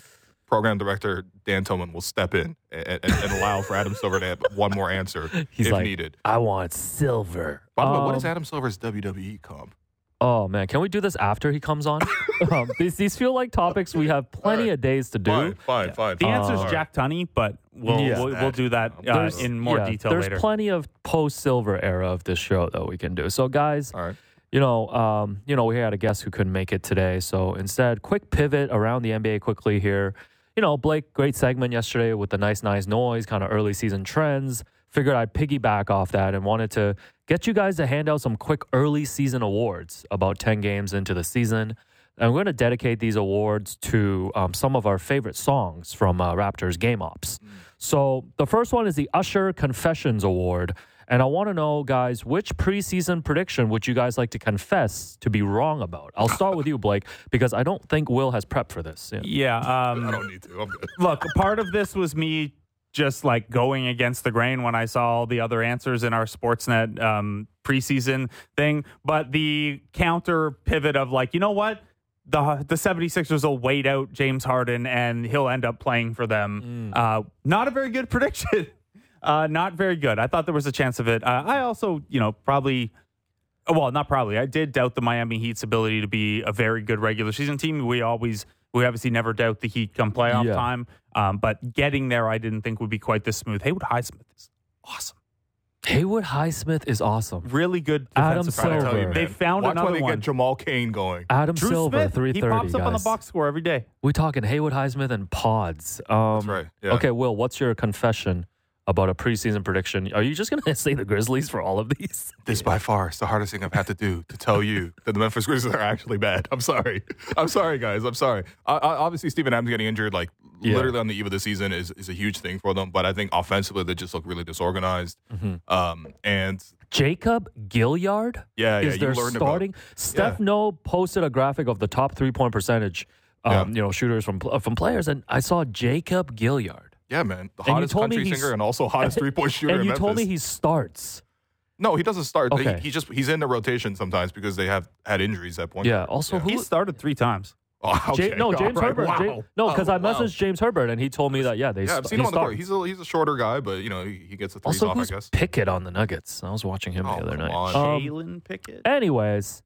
program director Dan Tillman will step in and, and, and allow for Adam Silver to have one more answer (laughs) He's if like, needed. I want silver. By the way, what Um, Adam Silver's WWE comp? Oh man, can we do this after he comes on? (laughs) um, these these feel like topics we have plenty Alright. of days to do. Fine, fine, fine. the answer is Uh, Jack Tunney, but we'll Yeah. we'll, we'll do that uh, in more yeah, detail There's later. plenty of post silver era of this show that we can do. So guys, All right. you know, um, you know, we had a guest who couldn't make it today. So instead, quick pivot around the NBA quickly here. You know, Blake, great segment yesterday with the nice, nice noise, kind of early season trends. Figured I'd piggyback off that and wanted to get you guys to hand out some quick early season awards about 10 games into the season. And we're going to dedicate these awards to um, some of our favorite songs from uh, Raptors Game Ops. So the first one is the Usher Confessions Award. And I want to know, guys, which preseason prediction would you guys like to confess to be wrong about? I'll start with you, Blake, because I don't think Will has prepped for this. Yeah. yeah. I Um, don't need to. I'm good. look, part of this was me just like going against the grain when I saw all the other answers in our Sportsnet um, preseason thing. But the counter pivot of like, you know what? The, the 76ers will wait out James Harden and he'll end up playing for them. Uh, not a very good (laughs) prediction. Uh, not very good. I thought there was a chance of it. Uh, I also, you know, probably well, not probably. I did doubt the Miami Heat's ability to be a very good regular season team. We always, we obviously never doubt the Heat come playoff Yeah. time. Um, but getting there, I didn't think would be quite this smooth. Haywood Highsmith is awesome. Haywood Highsmith is awesome. Really good Adam defensive I player. Silver. tell you, man. They found Watch another when they one. get Jamal Cain going. Adam Drew Silver, Smith, 330. he pops up on the box score every day. We talking Haywood Highsmith and pods. Um, That's right. Yeah. Okay, Will, what's your confession about a preseason prediction? Are you just going (laughs) to say the Grizzlies for all of these? This by far is the hardest thing I've had to do to tell you that the Memphis Grizzlies are actually bad. I'm sorry. I'm sorry, guys. I'm sorry. I, I, obviously, Steven Adams getting injured, like Yeah. literally on the eve of the season, is, is a huge thing for them. But I think offensively, they just look really disorganized. Mm-hmm. Um, and Jacob Gilyard yeah, yeah, is their starting. Steph No posted a graphic of the top three point percentage, um, Yeah. you know, shooters from from players, and I saw Jacob Gilyard. About yeah, man, the you hottest country singer and also (laughs) hottest three point shooter. and in you told me he starts. no, he doesn't start. Okay. He, he just he's in the rotation sometimes because they have had injuries at point. Yeah. guard. Also, Yeah. who He started three times. Oh, Ja- (laughs) okay. no, James right. Herbert. Wow. Ja- no, because Oh, I wow. messaged James Herbert and he told me that yeah they. Yeah, I've seen he him on the court. He's a he's a shorter guy, but you know he, he gets the threes also off. I who's guess. Pickett on the Nuggets? I was watching him Oh, the other night. on. Um, Jalen Pickett. Anyways,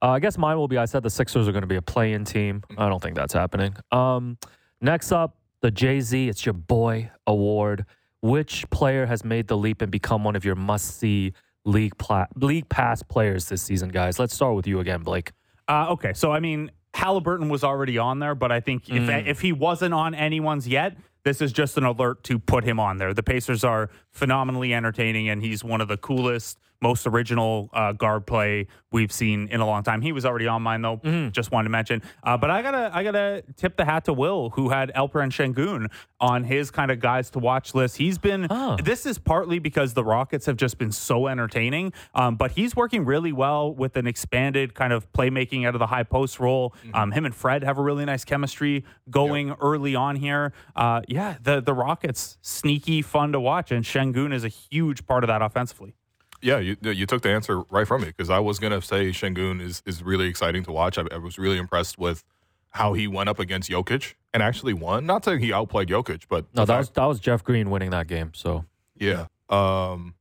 uh, I guess mine will be I said the Sixers are going to be a play-in team. I don't think that's happening. Um, next up, the Jay Z. It's your boy award. Which player has made the leap and become one of your must-see league pla- league pass players this season, guys? Let's start with you again, Blake. Uh, okay, so I mean, Halliburton was already on there, but I think if Mm. if he wasn't on anyone's yet, this is just an alert to put him on there. The Pacers are phenomenally entertaining, and he's one of the coolest, most original uh, guard play we've seen in a long time. He was already on mine though. Mm-hmm. Just wanted to mention, uh, but I gotta I gotta tip the hat to Will, who had Alperen Şengün on his kind of guys to watch list. He's been. Oh. This is partly because the Rockets have just been so entertaining, um, but he's working really well with an expanded kind of playmaking out of the high post role. Um, him and Fred have a really nice chemistry going early on here. Uh, yeah, the the Rockets sneaky fun to watch, and Şengün is a huge part of that offensively. Yeah, you you took the answer right from me because I was gonna say Şengün is is really exciting to watch. I, I was really impressed with how he went up against Jokic and actually won. Not saying he outplayed Jokic, but No, that fact- was that was Jeff Green winning that game. So yeah. Um,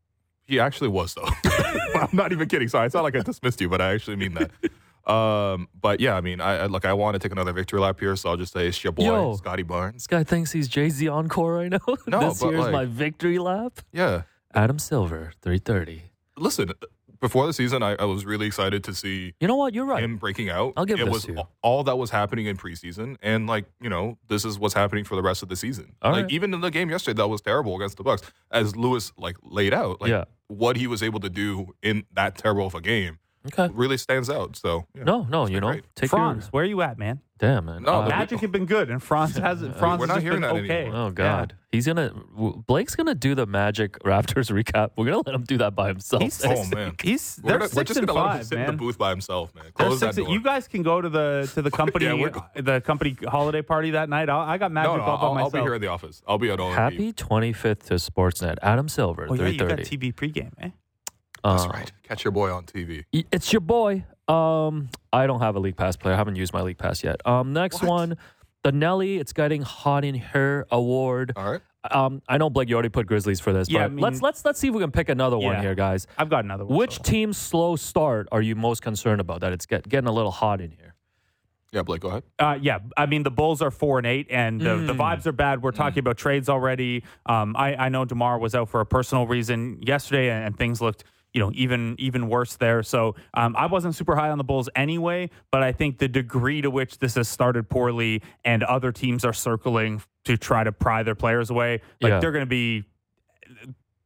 he actually was though. (laughs) I'm not even kidding. Sorry, it's not like I dismissed you, but I actually mean that. Um, but yeah, I mean, I, I like I want to take another victory lap here, so I'll just say it's your boy Yo. Scotty Barnes. this guy thinks he's Jay Z encore right now. (laughs) No, this but, year's like- my victory lap. Yeah, Adam Silver, three thirty. listen. Before the season, I, I was really excited to see You know what? You're right. him breaking out. I'll give it this was to you. all that was happening in preseason, and like you know, this is what's happening for the rest of the season. All like right. even in the game yesterday, that was terrible against the Bucks, as Louis like laid out. Like Yeah. what he was able to do in that terrible of a game Okay. really stands out. So yeah. No, no, you know, great. take Franz, your where are you at, man? damn man. No, Uh, Magic have been good, and Franz hasn't. Franz we're has not just hearing been that okay. anymore. Oh God, he's gonna Blake's gonna do the Magic Raptors (laughs) recap. We're gonna let him do that by himself. He's Oh, six, man. he's We're, they're gonna, we're six just and gonna let him five, sit in the booth by himself, man. Close that door. You guys can go to the to the (laughs) company Yeah, we're go- the company holiday party that night. I, I got magic no, no, all I'll, I'll be here in the office. I'll be at all. Happy 25th to Sportsnet. Adam Silver, Oh yeah, three you got thirty. TV pregame, eh? That's right. Catch your boy on TV. It's your boy. Um, I don't have a league pass player. I haven't used my league pass yet. Um, next What? one, the Nelly. It's getting hot in her award. All right. Um, I know Blake, you already put Grizzlies for this, Yeah, but I mean- let's let's let's see if we can pick another one here, guys. I've got another one. Which so. team's slow start are you most concerned about? That it's get, getting a little hot in here. Yeah, Blake, go ahead. Uh, yeah, I mean the Bulls are four and eight, and the, the Mm. vibes are bad. We're talking about trades already. Um, I, I know Demar was out for a personal reason yesterday, and, and things looked you know even even worse there. So um, I wasn't super high on the Bulls anyway, but I think the degree to which this has started poorly, and other teams are circling to try to pry their players away, like Yeah. they're going to be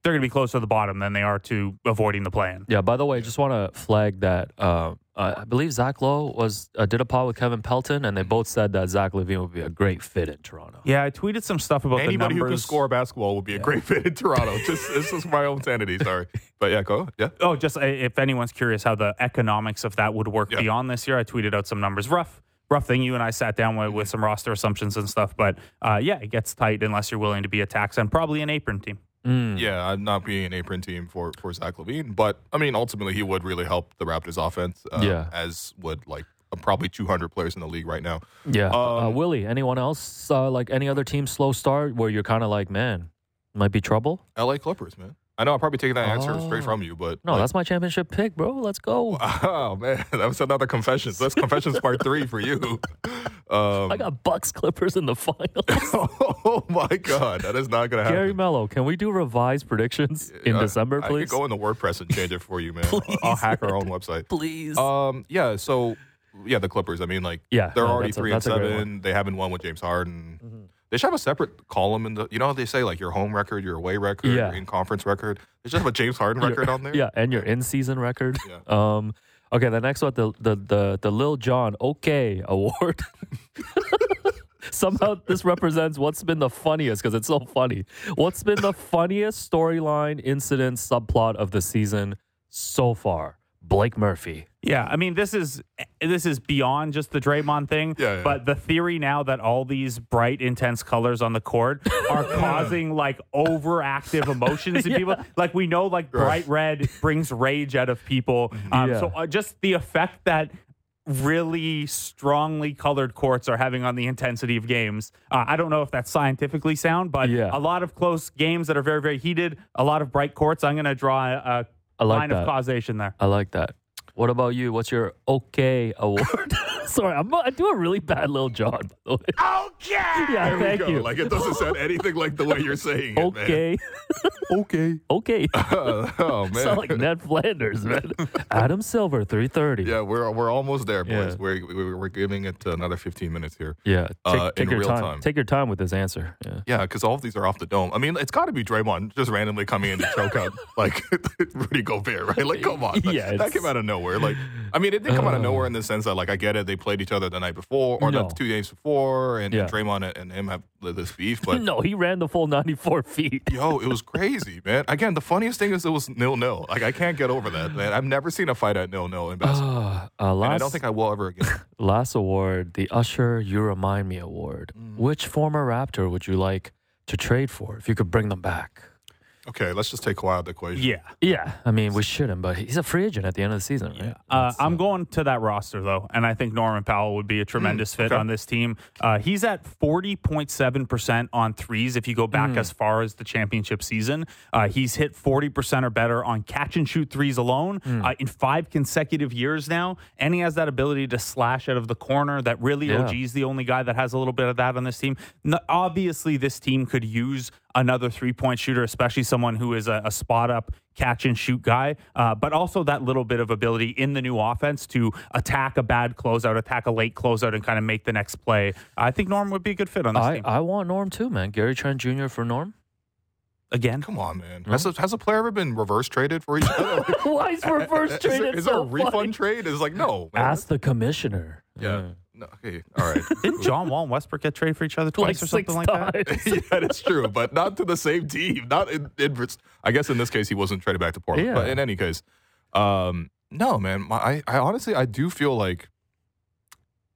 they're going to be closer to the bottom than they are to avoiding the plan. Yeah. By the way, I just want to flag that. Uh, I believe Zach Lowe was uh, did a pod with Kevin Pelton, and they both said that Zach LaVine would be a great fit in Toronto. Yeah, I tweeted some stuff about Anybody the who can numbers. score basketball would be a great fit in Toronto. (laughs) Just this is my own sanity. Sorry, but yeah, go. Yeah. Oh, just uh, if anyone's curious how the economics of that would work Yeah. beyond this year, I tweeted out some numbers. Rough, rough thing. You and I sat down with, with some roster assumptions and stuff, but uh, yeah, it gets tight unless you're willing to be a tax and probably an apron team. Mm. Yeah, I'm not being an apron team for for Zach LaVine, but I mean, ultimately, he would really help the Raptors offense. Uh, Yeah. as would like uh, probably 200 players in the league right now. Yeah. uh, Um, Willie, anyone else uh, like any other team slow start where you're kind of like, man, might be trouble? L.A. Clippers, man. I know I'm probably taking that answer straight Oh. from you, but No, like, that's my championship pick, bro. Let's go. (laughs) Oh man, that was another confession. So that's confessions part three for you. (laughs) Um, I got Bucks Clippers in the finals. (laughs) oh my god, that is not gonna happen. Gary Mello, can we do revised predictions in I- December, I please? could go into WordPress and change it for you, man. I'll- I'll hack our own website. please. Um, yeah. So, yeah, the Clippers. I mean, like, Yeah, they're no, already a- three and a great seven. They haven't won with James Harden. Mm-hmm. They should have a separate column in the. You know, how they say like your home record, your away record, Yeah. your in conference record. They should have a James Harden (laughs) record on there. yeah, and your in season record. Yeah. Um, okay, the next one, the the the the Lil Jon OK Award. (laughs) Somehow this represents what's been the funniest because it's so funny. What's been the funniest storyline, incident, subplot of the season so far? Blake Murphy. Yeah, I mean this is this is beyond just the Draymond thing. Yeah, yeah. But the theory now that all these bright, intense colors on the court are (laughs) causing like overactive emotions in (laughs) people. Like we know, like bright red brings rage out of people. Um, Yeah. So uh, just the effect that really strongly colored courts are having on the intensity of games. Uh, I don't know if that's scientifically sound, but Yeah. a lot of close games that are very, very heated, a lot of bright courts. I'm going to draw a like line that. of causation there. I like that. What about you? What's your okay award? (laughs) Sorry, I'm, I do a really bad little John. By the way. Okay. Yeah, There we thank go. you. Like it doesn't sound anything like the way you're saying it, man. Okay, Okay. okay. (laughs) oh (laughs) man. Sound like Ned Flanders, man. Adam Silver, three thirty. yeah, we're we're almost there, boys. Yeah. We're, we're we're giving it another 15 minutes here. yeah. Take, Uh, take in your real time. time. Take your time with this answer. Yeah. Yeah, because all of these are off the dome. I mean, it's got to be Draymond just randomly coming in to choke out (laughs) like Rudy Gobert, right? Like, come on, That- Yeah, that came out of nowhere. Like, I mean, it did come out of nowhere in the sense that, like, I get it, they played each other the night before or No. the two days before, and, Yeah. and Draymond and him have this beef, (laughs) but. no, he ran the full ninety-four feet. Yo, it was crazy, man. Again, the funniest thing is it was nil nil. Like I can't get over that, man. I've never seen a fight at nil nil in basketball, Uh, uh, last, and I don't think I will ever again. (laughs) last award, the Usher You Remind Me Award. Mm. Which former Raptor would you like to trade for if you could bring them back? Okay, let's just take Kawhi out of the equation. Yeah. Yeah, I mean we shouldn't, but he's a free agent at the end of the season, right? Uh, I'm going to that roster though, and I think Norman Powell would be a tremendous fit okay. on this team. Uh, he's at 40.7 percent on threes. If you go back as far as the championship season, uh, he's hit 40 percent or better on catch and shoot threes alone uh, in five consecutive years now, and he has that ability to slash out of the corner. That really Yeah. OG's the only guy that has a little bit of that on this team. No, obviously, this team could use another three point shooter, especially someone who is a, a spot up catch and shoot guy, uh, but also that little bit of ability in the new offense to attack a bad closeout, attack a late closeout, and kind of make the next play. I think Norm would be a good fit on this I, team. I want Norm too, man. Gary Trent Jr. for Norm. Again, Come on, man. Has a, has a player ever been reverse traded for each other? (laughs) (laughs) Why is reverse is trade? there, It's is there so a refund trade? Is like no. Man. Ask the commissioner. yeah. No, okay. All right. (laughs) didn't John Wall and Westbrook get traded for each other like twice or something like that? (laughs) yeah, that's true, but not to the same team. Not in, in I guess in this case he wasn't traded back to Portland. Yeah. But in any case, um, no, man. My, I, I honestly I do feel like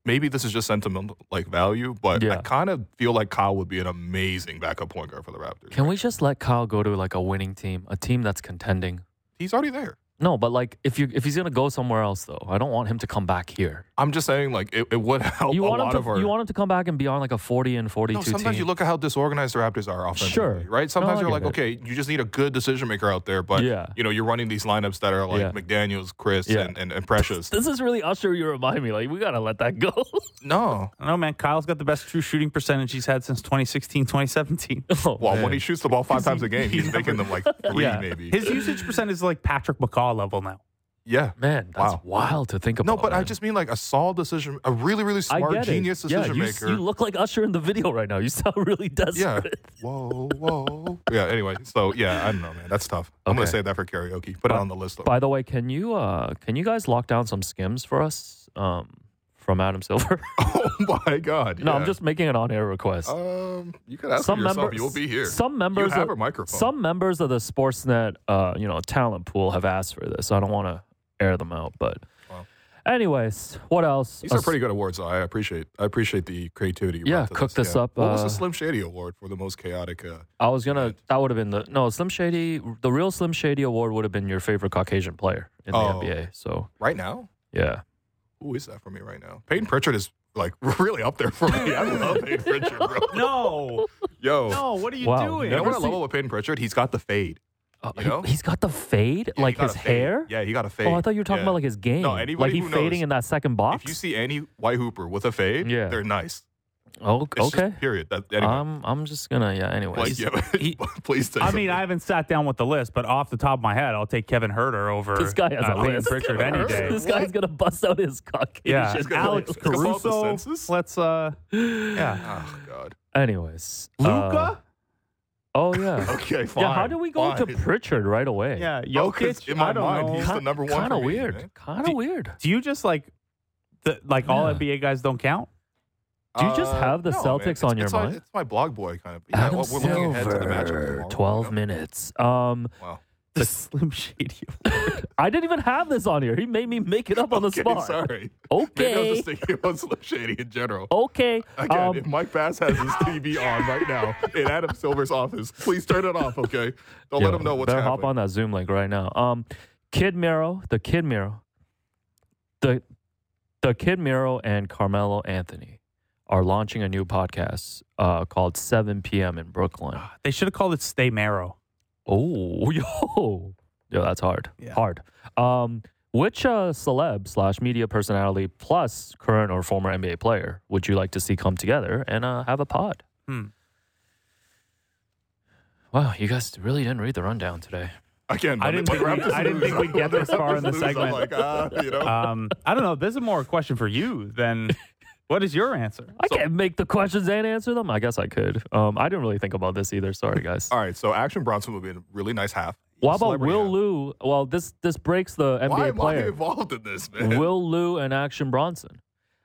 maybe this is just sentimental like value, but I kind of feel like Kyle would be an amazing backup point guard for the Raptors. Can we just let Kyle go to like a winning team, a team that's contending? He's already there. No, but like if you if he's gonna go somewhere else though, I don't want him to come back here. I'm just saying, like it, it would help You a want him lot to of our. you want him to come back and be on like a forty and forty two no, sometimes team. you look at how disorganized the Raptors are offensively, Sure. right? Sometimes No, I you're like, it. okay, you just need a good decision maker out there, but Yeah. you know, you're running these lineups that are like Yeah. McDaniel's, Chris, Yeah. and, and, and Precious. (laughs) this is really Usher. You remind me like we gotta let that go. (laughs) no, I don't know, man. Kyle's got the best true shooting percentage he's had since 2016, 2017. Oh, well, man. when he shoots the ball five times a game, he's (laughs) making them like three, yeah. maybe. His usage percent is like Patrick McCaw level now. yeah. man, that's Wow. wild to think about. No, but I just mean like a solid decision, a really, really smart, get it. genius yeah, decision you, maker. You look like Usher in the video right now. You sound really does yeah. Whoa, whoa. yeah. Anyway, so yeah, I don't know, man. That's tough. I'm gonna Okay. save that for karaoke. Put it on the list. Though. By the way, can you uh can you guys lock down some skims for us um from Adam Silver? (laughs) oh my god. no, I'm just making an on-air request. Um, you can ask some yourself. members, You'll be here. Some members, you have of, a microphone. some members of the Sportsnet, uh, you know, talent pool have asked for this. I don't want to air them out, but, Wow. anyways, what else? These are Uh, pretty good awards. Though. I appreciate. I appreciate the creativity. you Yeah, cook this up, What was uh, the Slim Shady Award for the most chaotic? Uh, I was gonna. Right. That would have been the no Slim Shady. The real Slim Shady award would have been your favorite Caucasian player in the Oh. NBA. So right now, yeah, who is that for me right now? Peyton Pritchard is like (laughs) really up there for me. I love Peyton (laughs) Pritchard, bro. No, (laughs) Yo, no, what are you Wow, doing? you know never what I love about Peyton Pritchard? He's got the fade. Uh, You know? he, has got the fade, Yeah, he like got his a fade. hair. Yeah, he got a fade. Oh, I thought you were talking Yeah. about like his game. No, anybody like he who fading knows, in that second box. If you see any white hooper with a fade, Yeah. they're nice. Oh, It's just okay. period. That, anyway, Um, I'm just gonna yeah. Anyways, like, yeah, (laughs) he- (laughs) please. Say I mean. I haven't sat down with the list, but off the top of my head, I'll take Kevin Huerter over this guy has uh, a Peyton list. Pritchard any (laughs) day. this guy's gonna bust out his Caucasian. Yeah, Alex he's gonna pull out the Caruso. Let's uh, yeah, (sighs) Oh God. Anyways, uh, Luka. oh yeah. Okay, fine. Yeah, how do we go to. Pritchard right away? yeah, Oh, 'cause Jokic. in my I don't mind, know. he's the number one. Kind of weird. Kind of weird. Do you just like the like all NBA guys don't count? Do you just have the Uh, no, Celtics man. On your it's my- mind? it's my blog boy kind of. Yeah, Adam well, we're looking ahead to the matchup Silver, tomorrow, twelve you minutes. Um, Wow. The Slim Shady. (laughs) I didn't even have this on here. He made me make it up on the okay, spot. sorry. Maybe I was Okay, just thinking about Slim Shady in general. okay. Again, Um, if Mike Bass has his TV (laughs) on right now in Adam Silver's office, please turn it off, okay? Don't let yo, him know what's better happening. hop on that Zoom link right now. Um, Kid Mero, the Kid Mero, the the Kid Mero and Carmelo Anthony are launching a new podcast uh, called 7 p.m. in Brooklyn. (gasps) They should have called it Stay Marrow. Oh, (laughs) yo, yo, that's hard. Yeah. Hard. Um, which uh, celeb slash media personality plus current or former NBA player would you like to see come together and uh, have a pod? Hmm. Wow, you guys really didn't read the rundown today. Again, I didn't think we, I didn't think we'd get this (laughs) far in the Raptors I'm segment. like, ah, you know. Um, I don't know. This is more a question for you than (laughs) what is your answer? I can't make the questions and answer them. I guess I could. Um, I didn't really think about this either. Sorry, guys. All right, so Action Bronson would be a really nice half. What about Will half. Lou? Well, this this breaks the NBA player. Why am I player. involved in this, man? Will Lou and Action Bronson,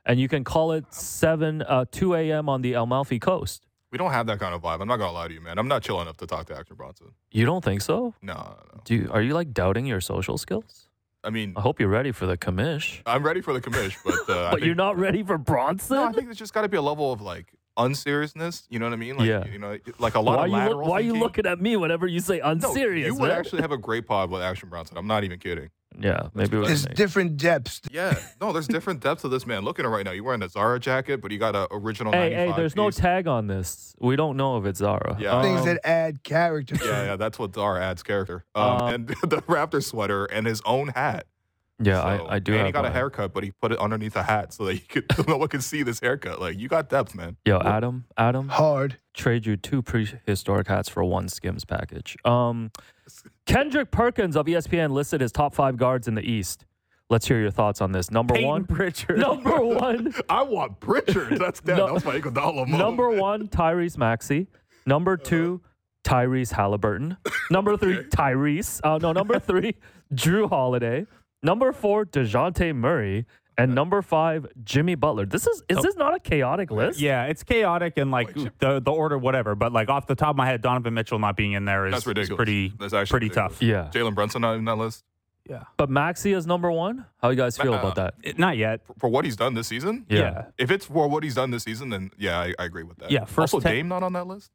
and you can call it seven uh, two a.m. on the Amalfi Coast. we don't have that kind of vibe. I'm not gonna lie to you, man. I'm not chill enough to talk to Action Bronson. You don't think so? No, no, no. Do you, are you like doubting your social skills? I mean, I hope you're ready for the commish, I'm ready for the commish, but uh, (laughs) but you're not ready for Bronson. No, I think there's just got to be a level of like unseriousness. You know what I mean? Like, Yeah. You know, like a lot why of you look, lateral. why are you looking at me whenever you say No, unserious? you would actually have a great pod with Action Bronson. I'm not even kidding. Yeah, maybe we There's can- different depths. Yeah, no, there's different depths of this man. Looking at it right now, you're wearing a Zara jacket, but you got an original. Hey, 95 hey, there's no piece. tag on this. We don't know if it's Zara. Yeah. Things Um, that add character. Yeah, yeah, that's what Zara adds character. Um, Um, and (laughs) the Raptor sweater and his own hat. Yeah, So- I, I do. And have he got a haircut, but he put it underneath a hat so that you could (laughs) so no one could see this haircut. Like you got depth, man. Yo, Adam, Adam, Hard. trade you two prehistoric hats for one Skims package. Um, Kendrick Perkins of ESPN listed his top five guards in the East. Let's hear your thoughts on this. Number Peyton one, Pritchard. (laughs) number one, (laughs) I want Pritchard. That's that. No- that was my Iguodala move. number one, Tyrese Maxey. Number two, Tyrese Halliburton. Number three, Tyrese. Uh, no, number three, Jrue Holiday. Number four, Dejounte Murray. And uh, number five, Jimmy Butler. This is is oh. this not a chaotic list? Yeah, it's chaotic and like the the order, whatever. But like off the top of my head, Donovan Mitchell not being in there is, That's is pretty That's actually pretty ridiculous. tough. Yeah. Jalen Brunson not in that list Yeah, But Maxey is number one. How you guys feel uh, about that? It- not yet. for what he's done this season. Yeah, If it's for what he's done this season, then yeah, I, I agree with that. Yeah, first also ten- Dame not on that list.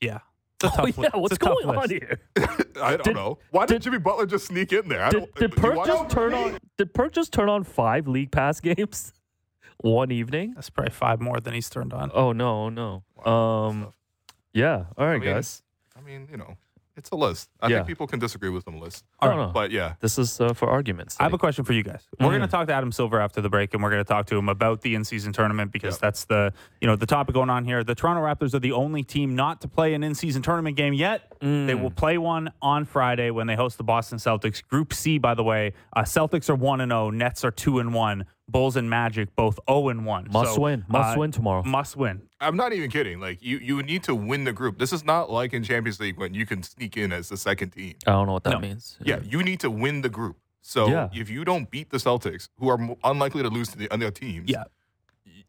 yeah. It's a Oh tough yeah, li- it's what's a tough going on here? (laughs) I don't Did- know. Why did, did- Jimmy Butler just sneak in there? I Did, don't, did you Perk just turn on? Did Perk just turn on five league pass games (laughs) one evening? That's probably five more than he's turned on. Oh no, no. Wow, Um, yeah. All right, I mean, guys. I mean, you know, it's a list. I Yeah. think people can disagree with some lists, I don't know. but yeah, This is uh, for arguments. I have a sake. question for you guys. We're going to Mhm. talk to Adam Silver after the break, and we're going to talk to him about the in-season tournament because Yep. that's the you know the topic going on here. The Toronto Raptors are the only team not to play an in-season tournament game yet. They Mm. will play one on Friday when they host the Boston Celtics. Group C, by the way, uh, Celtics are one and zero. Nets are two and one. Bulls and Magic both zero and one. Must So, win. Must uh, win tomorrow. Must win. I'm not even kidding. Like you, you need to win the group. This is not like in Champions League when you can sneak in as the second team. I don't know what that No. means. Yeah, you need to win the group. So Yeah. if you don't beat the Celtics, who are unlikely to lose to the other teams, Yeah.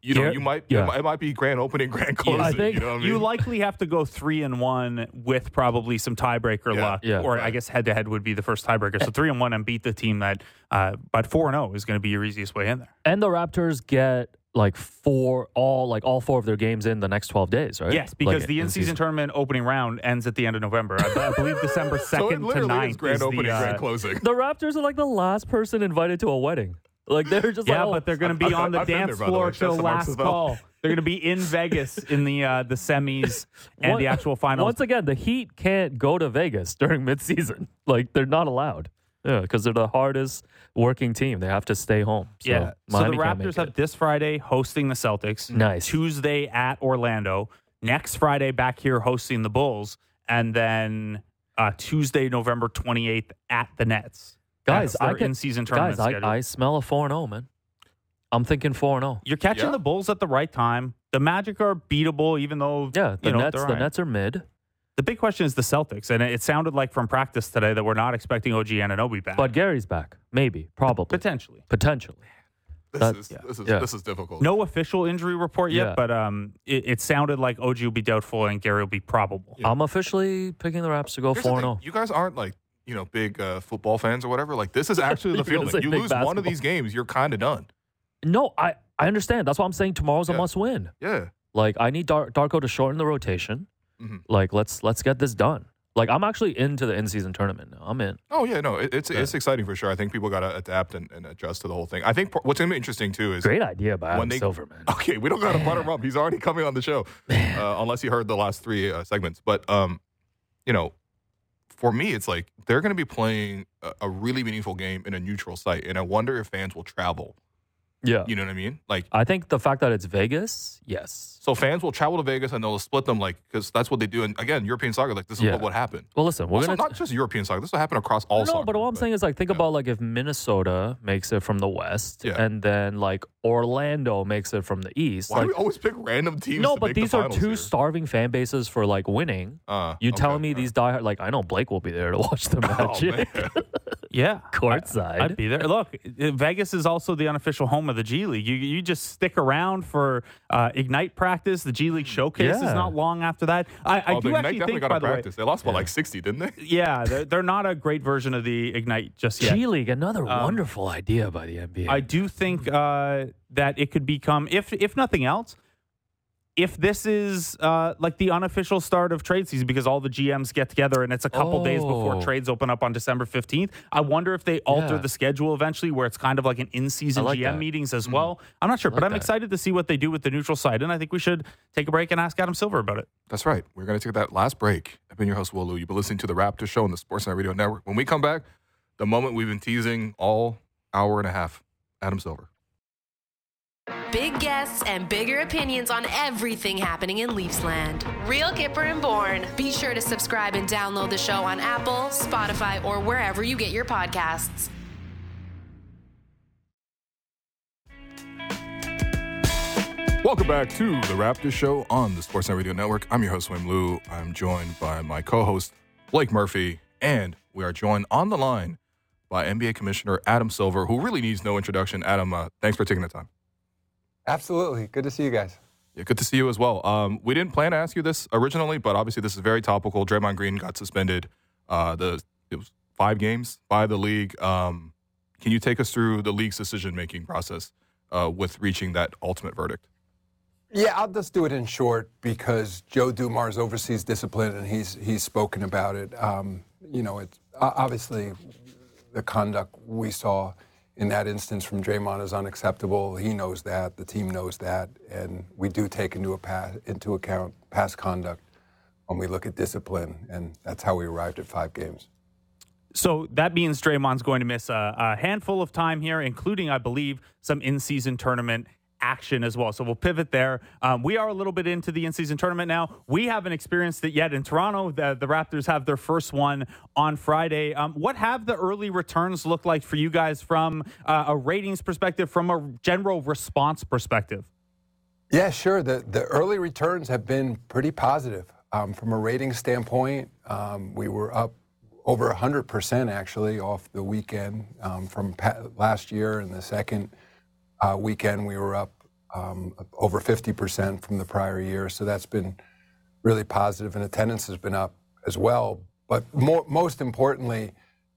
you know, Here- you might, yeah. it might, it might be grand opening, grand closing. I think you know I mean? You likely have to go three and one with probably some tiebreaker Yeah, luck, yeah. or I guess head to head would be the first tiebreaker. So three and one and beat the team that, uh, but four and zero is going to be your easiest way in there. And the Raptors get like four, all like all four of their games in the next twelve days, right? Yes, because Like, the in-season tournament opening round ends at the end of November. I, I believe December (laughs) so it second to literally 9th is grand is opening, the, uh, grand closing. The Raptors are like the last person invited to a wedding. Like they're just Yeah, like, oh, but they're going to be I've- on the I've dance there, by the floor till Shouts to Mark last Savell. call. They're going to be in Vegas in the uh, the semis (laughs) and One- the actual finals. Once again, the Heat can't go to Vegas during midseason. Like they're not allowed. Yeah, because they're the hardest working team. They have to stay home. So yeah. So the Miami can't make Raptors have it. this Friday hosting the Celtics. Nice. Tuesday at Orlando. Next Friday back here hosting the Bulls, and then uh, Tuesday, November twenty eighth at the Nets. guys. I their can in-season tournament guys. I, schedule. I smell a four and zero, man. I'm thinking four and oh. zero. You're catching Yeah. the Bulls at the right time. The Magic are beatable, even though Yeah, the you know, Nets. they're The all right. Nets are mid, The big question is the Celtics, and it sounded like from practice today that we're not expecting OG Anunoby back, but Gary's back. Maybe, probably, potentially. potentially. This that- is yeah. this is Yeah. this is difficult. No official injury report yet, Yeah. but um, it, it sounded like OG will be doubtful and Gary will be probable. I'm officially picking the Raps to go Here's the four and zero. You guys aren't like you know big uh, football fans or whatever. Like this is actually the (laughs) You're feeling. You big lose one of these games, you're kind of done. No, I I understand. That's why I'm saying tomorrow's a must win. Yeah. Like I need Dar- Darko to shorten the rotation. Mhm. Like let's let's get this done. Like I'm actually into the in season tournament now. I'm in. Oh yeah, no, it, it's it's exciting for sure. I think people got to adapt and, and adjust to the whole thing. I think what's gonna be interesting too is Great idea by Adam they- Silver, man. Okay, we don't got to butter him up. He's already coming on the show, uh, unless you heard the last three uh, segments. But um, you know, for me, it's like they're going to be playing a, a really meaningful game in a neutral site, and I wonder if fans will travel. Yeah. You know what I mean? Like, I think the fact that it's Vegas, yes. so fans will travel to Vegas and they'll split them, like, because that's what they do. And again, European soccer, like, this is Yeah. what would happen. Well, listen, we're Also, gonna not just European soccer. This will happen across all no, soccer. but all I'm saying is like think yeah. about like if Minnesota makes it from the west, Yeah. and then like Orlando makes it from the east. why like, do we always pick random teams? no, but make the these are two here? starving fan bases for like winning. Uh, You okay, telling me these die like I know Blake will be there to (laughs) watch the. Oh, Magic man. (laughs) Yeah, courtside. I'd be there. Look, Vegas is also the unofficial home of the G League. You you just stick around for uh, Ignite practice. The G League showcase is not long after that. I, I oh, do the Ignite actually definitely think, got by to the way, practice. They lost by like 60, didn't they? (laughs) yeah, they're, they're not a great version of the Ignite just yet. G League, another Um, wonderful idea by the NBA. I do think uh, that it could become, if if nothing else, if this is uh, like the unofficial start of trade season because all the GMs get together and it's a couple days before Oh. trades open up on December fifteenth. I wonder if they alter Yeah. the schedule eventually, where it's kind of like an in-season like GM that. meetings as well. I'm not sure, I but I'm that. excited to see what they do with the neutral site, and I think we should take a break and ask Adam Silver about it. That's right. We're going to take that last break. I've been your host, Will Lou. You've been listening to The Raptor Show on the Sportsnet Radio Network. When we come back, the moment we've been teasing all hour and a half, Adam Silver. Big guests and bigger opinions on everything happening in Leafsland. Real Kyper and Bourne. Be sure to subscribe and download the show on Apple, Spotify, or wherever you get your podcasts. Welcome back to The Raptor Show on the Sportsnet Radio Network. I'm your host, Will Lou. I'm joined by my co host, Blake Murphy, and we are joined on the line by NBA Commissioner Adam Silver, who really needs no introduction. Adam, uh, thanks for taking the time. Absolutely. Good to see you guys. Yeah, good to see you as well. Um, we didn't plan to ask you this originally, but obviously this is very topical. Draymond Green got suspended. Uh, the it was five games by the league. Um, can you take us through the league's decision making process uh, with reaching that ultimate verdict? Yeah, I'll just do it in short because Joe Dumars oversees discipline and he's he's spoken about it. Um, you know, it's obviously the conduct we saw in that instance from Draymond is unacceptable. He knows that, the team knows that, and we do take into into account past conduct when we look at discipline, and that's how we arrived at five games. So that means Draymond's going to miss a, a handful of time here, including, I believe, some in-season tournament action as well. So we'll pivot there. Um, we are a little bit into the in-season tournament now. We haven't experienced it yet in Toronto. The, the Raptors have their first one on Friday. Um, what have the early returns looked like for you guys from uh, a ratings perspective, from a general response perspective? Yeah, sure. The the early returns have been pretty positive um, from a rating standpoint. Um, we were up over 100% actually off the weekend um, from pa- last year. And the second weekend, we were up um, over 50% from the prior year. So that's been really positive, and attendance has been up as well. But most importantly,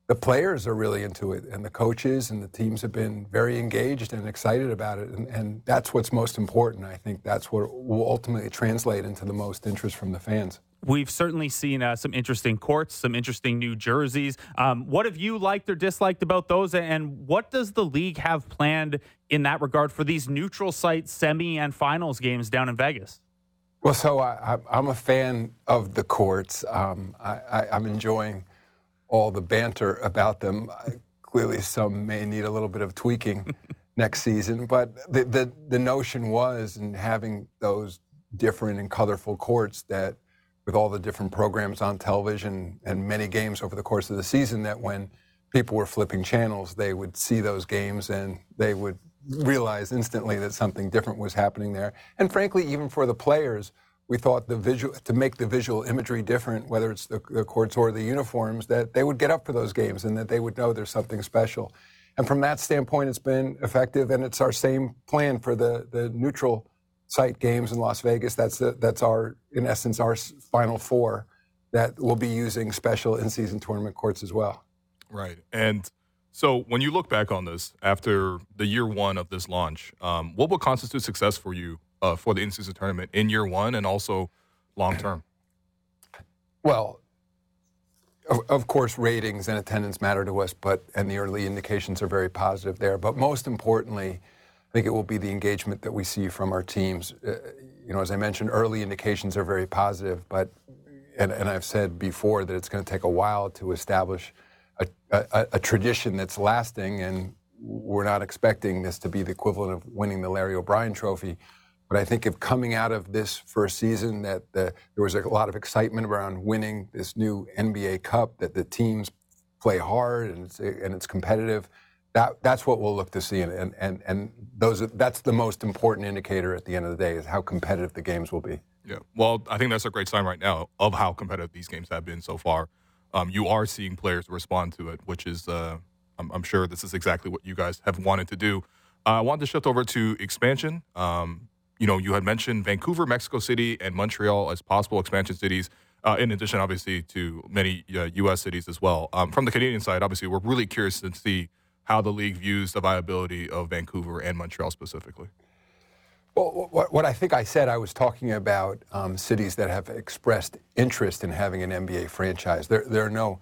the players are really into it, and the coaches and the teams have been very engaged and excited about it. And that's what's most important. I think that's what will ultimately translate into the most interest from the fans. We've certainly seen uh, some interesting courts, some interesting new jerseys. Um, what have you liked or disliked about those? And what does the league have planned in that regard for these neutral site semi and finals games down in Vegas? Well, so I, I'm a fan of the courts. Um, I, I, I'm enjoying all the banter about them. I, clearly, some may need a little bit of tweaking (laughs) next season, but the, the the notion was in having those different and colorful courts that, with all the different programs on television and many games over the course of the season, that when people were flipping channels, they would see those games and they would realize instantly that something different was happening there. And frankly, even for the players, we thought the visual to make the visual imagery different, whether it's the, the courts or the uniforms, that they would get up for those games and that they would know there's something special. And from that standpoint, it's been effective, and it's our same plan for the, the neutral site games in Las Vegas. That's the, that's our, in essence, our final four that will be using special in-season tournament courts as well. Right. And so when you look back on this after the year one of this launch, um, what will constitute success for you uh, for the in-season tournament in year one and also long term? Well, of, of course, ratings and attendance matter to us, but and the early indications are very positive there. But most importantly, I think it will be the engagement that we see from our teams. Uh, you know, as I mentioned, early indications are very positive, but and, and I've said before that it's going to take a while to establish a, a, a tradition that's lasting, and we're not expecting this to be the equivalent of winning the Larry O'Brien Trophy. But I think if coming out of this first season that the, there was a lot of excitement around winning this new NBA Cup, that the teams play hard and it's, and it's competitive, that, that's what we'll look to see. And, and, and those that's the most important indicator at the end of the day is how competitive the games will be. Yeah. Well, I think that's a great sign right now of how competitive these games have been so far. Um, you are seeing players respond to it, which is, uh, I'm, I'm, sure this is exactly what you guys have wanted to do. Uh, I want to shift over to expansion. Um, you know, you had mentioned Vancouver, Mexico City, and Montreal as possible expansion cities. Uh, in addition, obviously, to many uh, U.S. cities as well. Um, from the Canadian side, obviously, we're really curious to see how the league views the viability of Vancouver and Montreal specifically. Well, what, I think I said, I was talking about um, cities that have expressed interest in having an NBA franchise. There, there are no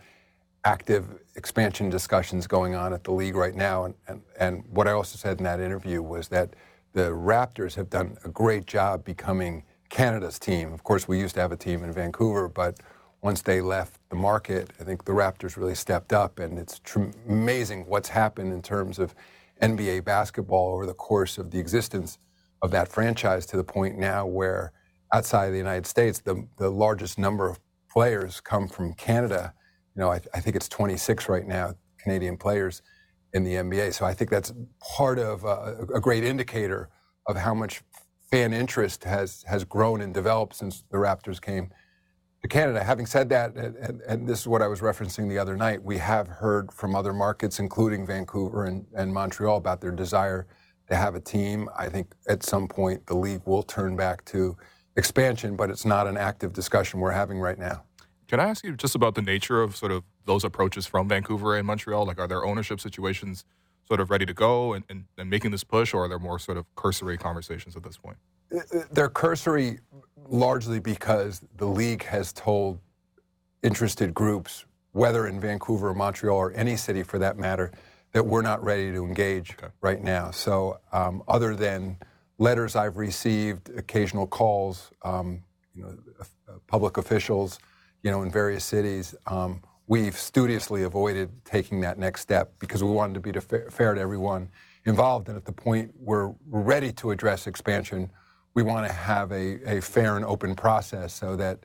active expansion discussions going on at the league right now. And, and, and what I also said in that interview was that the Raptors have done a great job becoming Canada's team. Of course, we used to have a team in Vancouver, but once they left the market, I think the Raptors really stepped up, and it's tr- amazing what's happened in terms of NBA basketball over the course of the existence of that franchise to the point now where outside of the United States, the, the largest number of players come from Canada. You know, I, I think it's 26 right now, Canadian players in the NBA. So I think that's part of uh, a great indicator of how much fan interest has has grown and developed since the Raptors came to Canada. Having said that, and, and, this is what I was referencing the other night, we have heard from other markets, including Vancouver and, and Montreal, about their desire to have a team. I think at some point the league will turn back to expansion, but it's not an active discussion we're having right now. Can I ask you just about the nature of sort of those approaches from Vancouver and Montreal? Like, are there ownership situations sort of ready to go and, and, and making this push, or are there more sort of cursory conversations at this point? Uh, uh, they're cursory largely because the league has told interested groups, whether in Vancouver or Montreal or any city for that matter, that we're not ready to engage okay. right now. So, um, other than letters I've received, occasional calls, um, you know, uh, public officials, you know, in various cities, um, we've studiously avoided taking that next step because we wanted to be fair to everyone involved. And at the point we're ready to address expansion, we want to have a, a fair and open process so that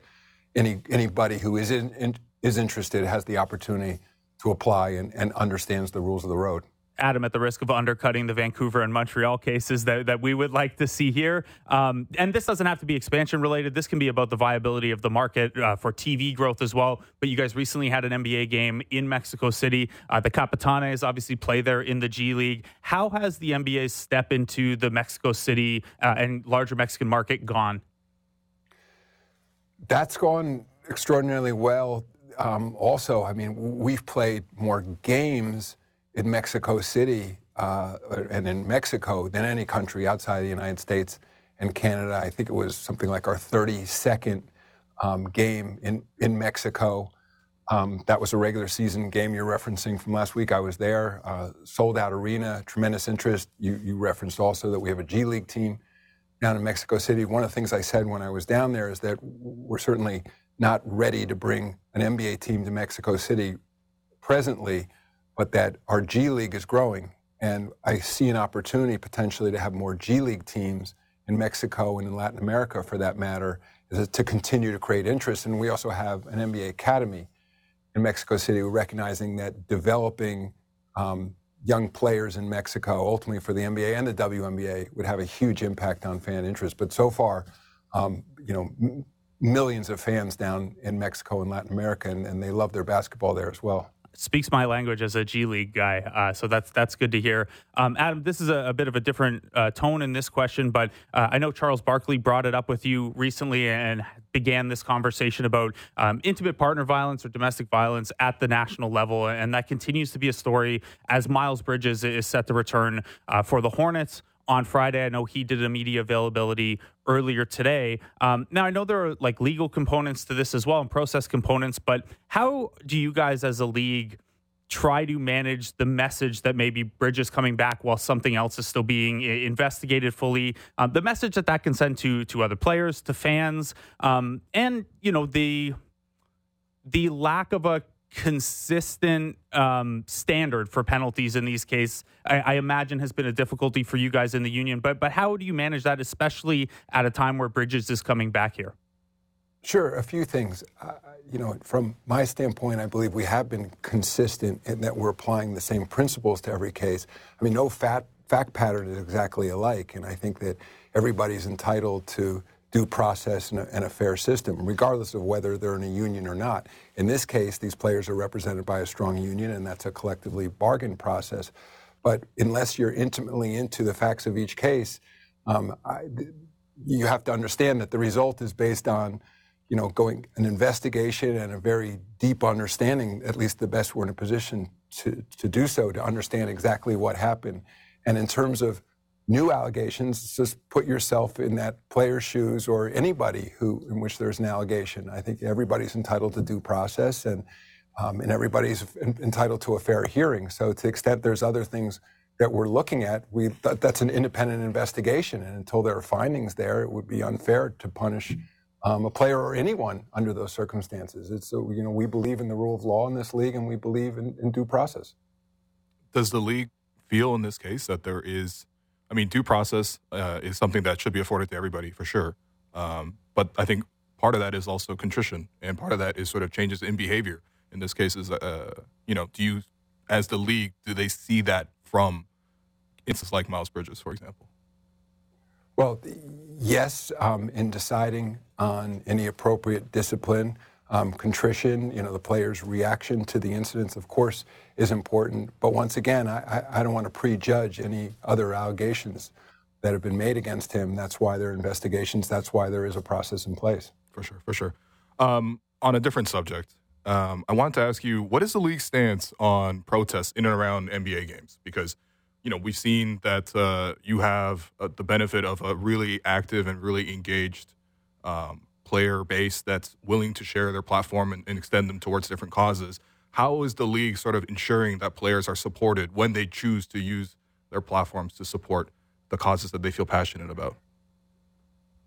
any anybody who is in, in, is interested has the opportunity to apply and, and understands the rules of the road. Adam, at the risk of undercutting the Vancouver and Montreal cases that, that we would like to see here. Um, and this doesn't have to be expansion related. This can be about the viability of the market uh, for TV growth as well. But you guys recently had an NBA game in Mexico City. Uh, the Capitanes obviously play there in the G League. How has the NBA's step into the Mexico City uh, and larger Mexican market gone? That's gone extraordinarily well. Um, also, I mean, we've played more games in Mexico City uh, and in Mexico than any country outside the United States and Canada. I think it was something like our 32nd um, game in, in Mexico. Um, that was a regular season game you're referencing from last week. I was there, uh, sold out arena, tremendous interest. You, you referenced also that we have a G League team down in Mexico City. One of the things I said when I was down there is that we're certainly not ready to bring an NBA team to Mexico City presently, but that our G League is growing. And I see an opportunity potentially to have more G League teams in Mexico and in Latin America, for that matter, to continue to create interest. And we also have an NBA academy in Mexico City, recognizing that developing um, young players in Mexico, ultimately for the NBA and the WNBA, would have a huge impact on fan interest. But so far, um, you know, m- millions of fans down in Mexico and Latin America, and, and they love their basketball there as well speaks my language as a G League guy. Uh, so that's that's good to hear. Um, Adam, this is a, a, bit of a different uh, tone in this question, but uh, I know Charles Barkley brought it up with you recently and began this conversation about um, intimate partner violence or domestic violence at the national level, and that continues to be a story as Miles Bridges is set to return uh, for the Hornets on Friday. I know he did a media availability earlier today. Um, now, I know there are like legal components to this as well and process components, but how do you guys as a league try to manage the message that maybe Bridges coming back while something else is still being investigated fully? Um, the message that that can send to to other players, to fans, um, and you know the the lack of a consistent um, standard for penalties in these cases, I, I imagine has been a difficulty for you guys in the union. But but how do you manage that, especially at a time where Bridges is coming back here? Sure, a few things. Uh, you know, from my standpoint, I believe we have been consistent in that we're applying the same principles to every case. I mean, no fat, fact pattern is exactly alike, and I think that everybody's entitled to due process and a, and a fair system, regardless of whether they're in a union or not. In this case, these players are represented by a strong union, and that's a collectively bargained process. But unless you're intimately into the facts of each case, um, I, you have to understand that the result is based on you know, going an investigation and a very deep understanding, at least the best we're in a position to, to do so, to understand exactly what happened. And in terms of new allegations, just put yourself in that player's shoes or anybody who in which there's an allegation. I think everybody's entitled to due process and um, and everybody's en- entitled to a fair hearing. So to the extent there's other things that we're looking at, we th- that's an independent investigation, and until there are findings there, it would be unfair to punish um, a player or anyone under those circumstances. It's so you know we believe in the rule of law in this league, and we believe in, in due process. Does the league feel in this case that there is, I mean, due process uh, is something that should be afforded to everybody for sure. Um, but I think part of that is also contrition, and part of that is sort of changes in behavior. In this case, is uh, you know, do you, as the league, do they see that from instances like Miles Bridges, for example? Well, yes, um, in deciding on any appropriate discipline, um, contrition, you know, the player's reaction to the incidents, of course, is important. But once again, I, I, don't want to prejudge any other allegations that have been made against him. That's why there are investigations. That's why there is a process in place. For sure, for sure. Um, on a different subject, um, I wanted to ask you, what is the league's stance on protests in and around NBA games? Because you know we've seen that uh, you have uh, the benefit of a really active and really engaged um, player base that's willing to share their platform and, and extend them towards different causes. How is the league sort of ensuring that players are supported when they choose to use their platforms to support the causes that they feel passionate about?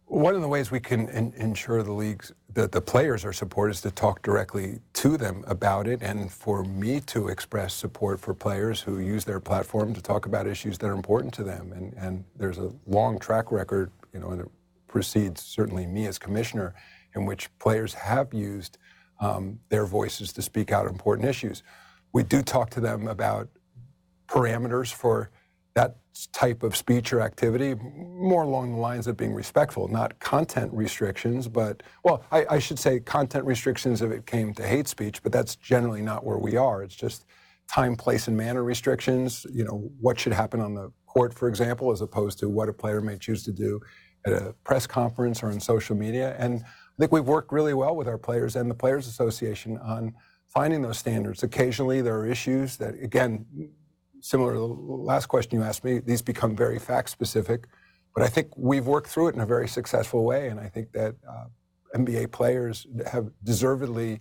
One of the ways we can in, ensure the leagues that the players are supported is to talk directly to them about it, and for me to express support for players who use their platform to talk about issues that are important to them. And, and there's a long track record, you know, it precedes certainly me as commissioner, in which players have used um, their voices to speak out important issues. We do talk to them about parameters for that type of speech or activity, more along the lines of being respectful, not content restrictions, but, well, I, I, should say content restrictions if it came to hate speech, but that's generally not where we are. It's just time, place, and manner restrictions, you know, what should happen on the court, for example, as opposed to what a player may choose to do at a press conference or on social media. And I think we've worked really well with our players and the Players Association on finding those standards. Occasionally there are issues that, again, similar to the last question you asked me, these become very fact specific. But I think we've worked through it in a very successful way, and I think that uh, NBA players have deservedly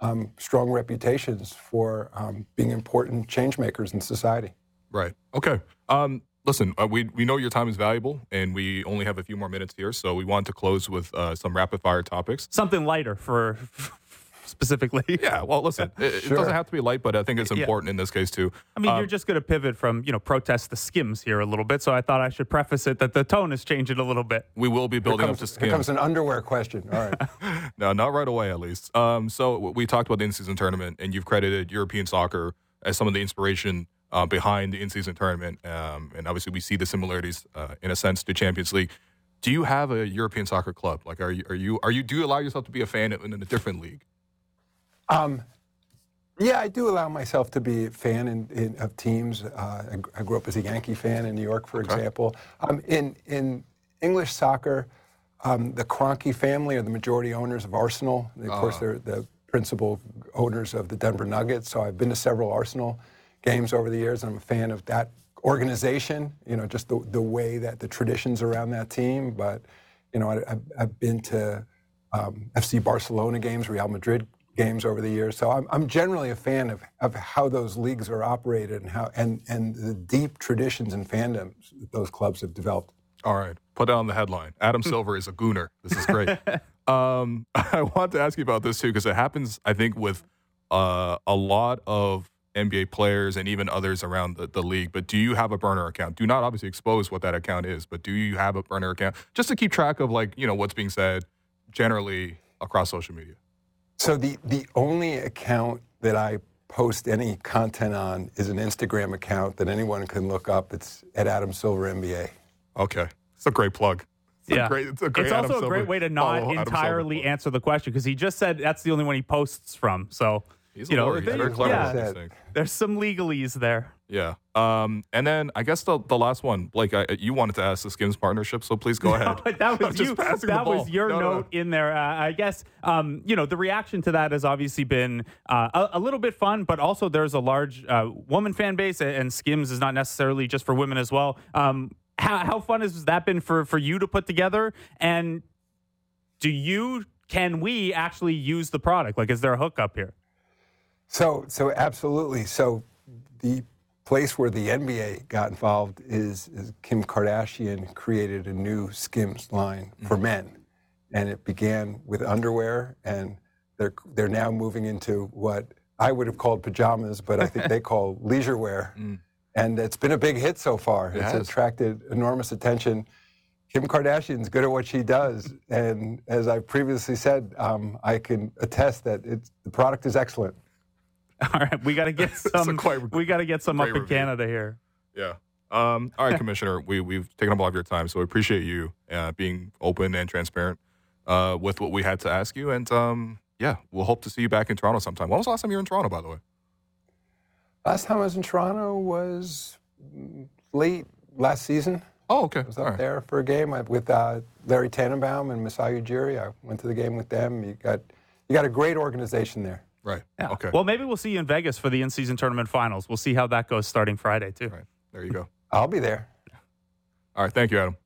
um, strong reputations for um, being important change makers in society. Right. Okay. Um, listen, uh, we we know your time is valuable, and we only have a few more minutes here, so we want to close with uh, some rapid fire topics. Something lighter for (laughs) specifically. Yeah, well, listen, it, Sure. it doesn't have to be light, but I think it's Yeah. important in this case too. I mean, Um, you're just going to pivot from, you know, protest the skims here a little bit. So I thought I should preface it that the tone is changing a little bit. we will be building comes, up to here skim. comes an underwear question. All right. (laughs) no, not right away, at least. Um, so we talked about the in-season tournament, and you've credited European soccer as some of the inspiration uh, behind the in-season tournament. Um, and obviously, we see the similarities, uh, in a sense, to Champions League. Do you have a European soccer club? Like, are you are you are you do you allow yourself to be a fan in a different league? Um, yeah, I do allow myself to be a fan in, in, of teams. Uh, I, I grew up as a Yankee fan in New York, for example. Um, in, in English soccer, um, the Kroenke family are the majority owners of Arsenal. Of course, they're the principal owners of the Denver Nuggets. So I've been to several Arsenal games over the years. I'm a fan of that organization, you know, just the, the way that the traditions around that team. But, you know, I, I've, I've been to um, FC Barcelona games, Real Madrid games over the years. So I'm, I'm generally a fan of, of how those leagues are operated and how and, and the deep traditions and fandoms that those clubs have developed. All right, put down the headline. Adam Silver is a gooner. This is great. (laughs) um, (laughs) I want to ask you about this too because it happens, I think, with uh, a lot of NBA players and even others around the, the league. But do you have a burner account? Do not obviously expose what that account is, but do you have a burner account just to keep track of like you know what's being said generally across social media? So the the only account that I post any content on is an Instagram account that anyone can look up. It's at Adam Silver NBA. Okay, it's a great plug. It's yeah, a great, it's a great It's Adam also a great way to not Adam Silver entirely answer the question because he just said that's the only one he posts from. So He's you know, lawyer. He's there- very clever yeah. with these things. there's some legalese there. Yeah. Um, and then I guess the the last one, Blake, I, you wanted to ask the Skims partnership, so please go ahead. (laughs) that was you. That was your No, no, no. note in there. Uh, I guess um, you know the reaction to that has obviously been uh, a, a little bit fun, but also there's a large uh, woman fan base, and- and Skims is not necessarily just for women as well. Um, how, how fun has that been for for you to put together? And do you can we actually use the product? Like, is there a hookup here? So, so absolutely. So, the place where the NBA got involved is, is Kim Kardashian created a new Skims line for men, and it began with underwear, and they're they're now moving into what I would have called pajamas, but I think they (laughs) call leisure wear, and it's been a big hit so far. it's has. attracted enormous attention. Kim Kardashian's good at what she does, and as I previously said, um, I can attest that it's, the product is excellent. (laughs) All right, we got (laughs) to get some. quite we got to get some up great in review. Canada here. Yeah. Um, all right, Commissioner, we, we've taken up all of your time, so we appreciate you uh, being open and transparent uh, with what we had to ask you. And um, yeah, we'll hope to see you back in Toronto sometime. When was the last time you were in Toronto, by the way? Last time I was in Toronto was late last season. Oh, okay. I was up right. there for a game with uh, Larry Tannenbaum and Masai Ujiri. I went to the game with them. You got you got a great organization there. Right. Yeah. Okay. Well, maybe we'll see you in Vegas for the in-season tournament finals. We'll see how that goes starting Friday too. right. There you go. I'll be there. All right. Thank you, Adam.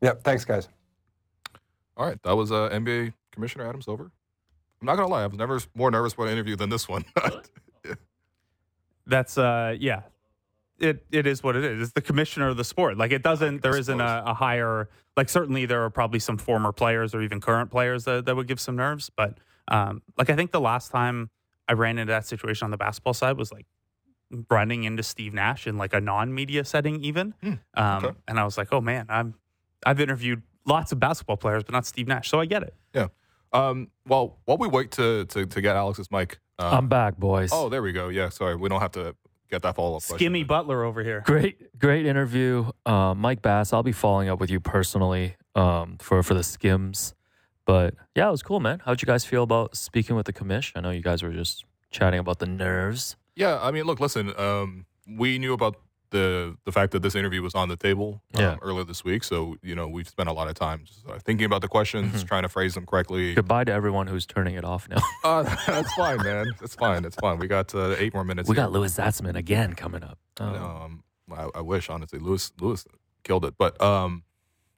Yep. Thanks, guys. All right. That was uh, NBA Commissioner Adam Silver. I'm not going to lie. I was never more nervous about an interview than this one. (laughs) That's uh, yeah. It it is what it is. It's the commissioner of the sport. Like it doesn't. There isn't a, a higher. Like certainly there are probably some former players or even current players that, that would give some nerves. But um, like I think the last time I ran into that situation on the basketball side was like running into Steve Nash in like a non-media setting even. um, okay. And I was like, oh man, I'm I've interviewed lots of basketball players, but not Steve Nash, so I get it. yeah. Um, well, while we wait to, to, to get Alex's mic. Uh, I'm back, boys. oh, there we go. Yeah. Sorry. We don't have to get that follow up. Skimmy Butler over here. Great, great interview, uh, Mike Bass. I'll be following up with you personally um, for for the skims. But yeah, it was cool, man. How'd you guys feel about speaking with the commish? I know you guys were just chatting about the nerves. Yeah, I mean, look, listen. Um, we knew about the the fact that this interview was on the table um, Yeah. earlier this week, so you know we've spent a lot of time just, uh, thinking about the questions, Mm-hmm. trying to phrase them correctly. Goodbye to everyone who's turning it off now. (laughs) Uh, that's fine, man. That's fine. That's fine. We got uh, eight more minutes. we here. got Louis Zatzman again coming up. Oh. Um, I, I wish honestly, Louis Louis killed it, but um,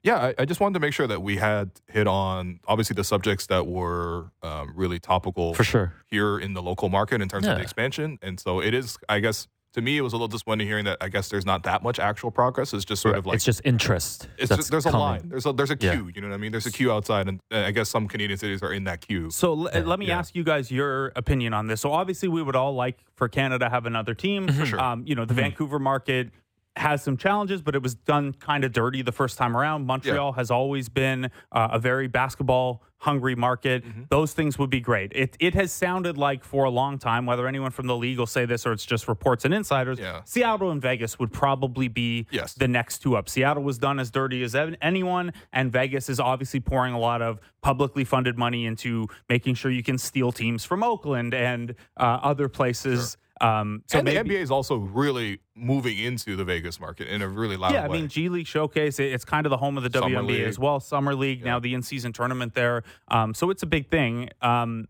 yeah, I, I just wanted to make sure that we had hit on obviously the subjects that were um, really topical For sure. here in the local market in terms of the expansion. And so it is, I guess, to me, it was a little disappointing hearing that I guess there's not that much actual progress. It's just sort of like, it's just interest. it's that's just, there's a line. There's a, there's a queue. Yeah. You know what I mean? There's a queue outside. And I guess some Canadian cities are in that queue. So l- let me Yeah. ask you guys your opinion on this. So obviously, we would all like for Canada to have another team. Mm-hmm. sure. Um, you know, the Vancouver market has some challenges, but it was done kind of dirty the first time around. Montreal has always been uh, a very basketball hungry market. Mm-hmm. Those things would be great. It it has sounded like for a long time, whether anyone from the league will say this or it's just reports and insiders, Yeah. Seattle and Vegas would probably be Yes. the next two up. Seattle was done as dirty as anyone, and Vegas is obviously pouring a lot of publicly funded money into making sure you can steal teams from Oakland and uh, other places. Um, so and maybe, the NBA is also really moving into the Vegas market in a really loud way. yeah, I mean, G League Showcase, it- it's kind of the home of the Summer WNBA League. as well. Summer League, now the in season tournament there. Um, so it's a big thing. Um,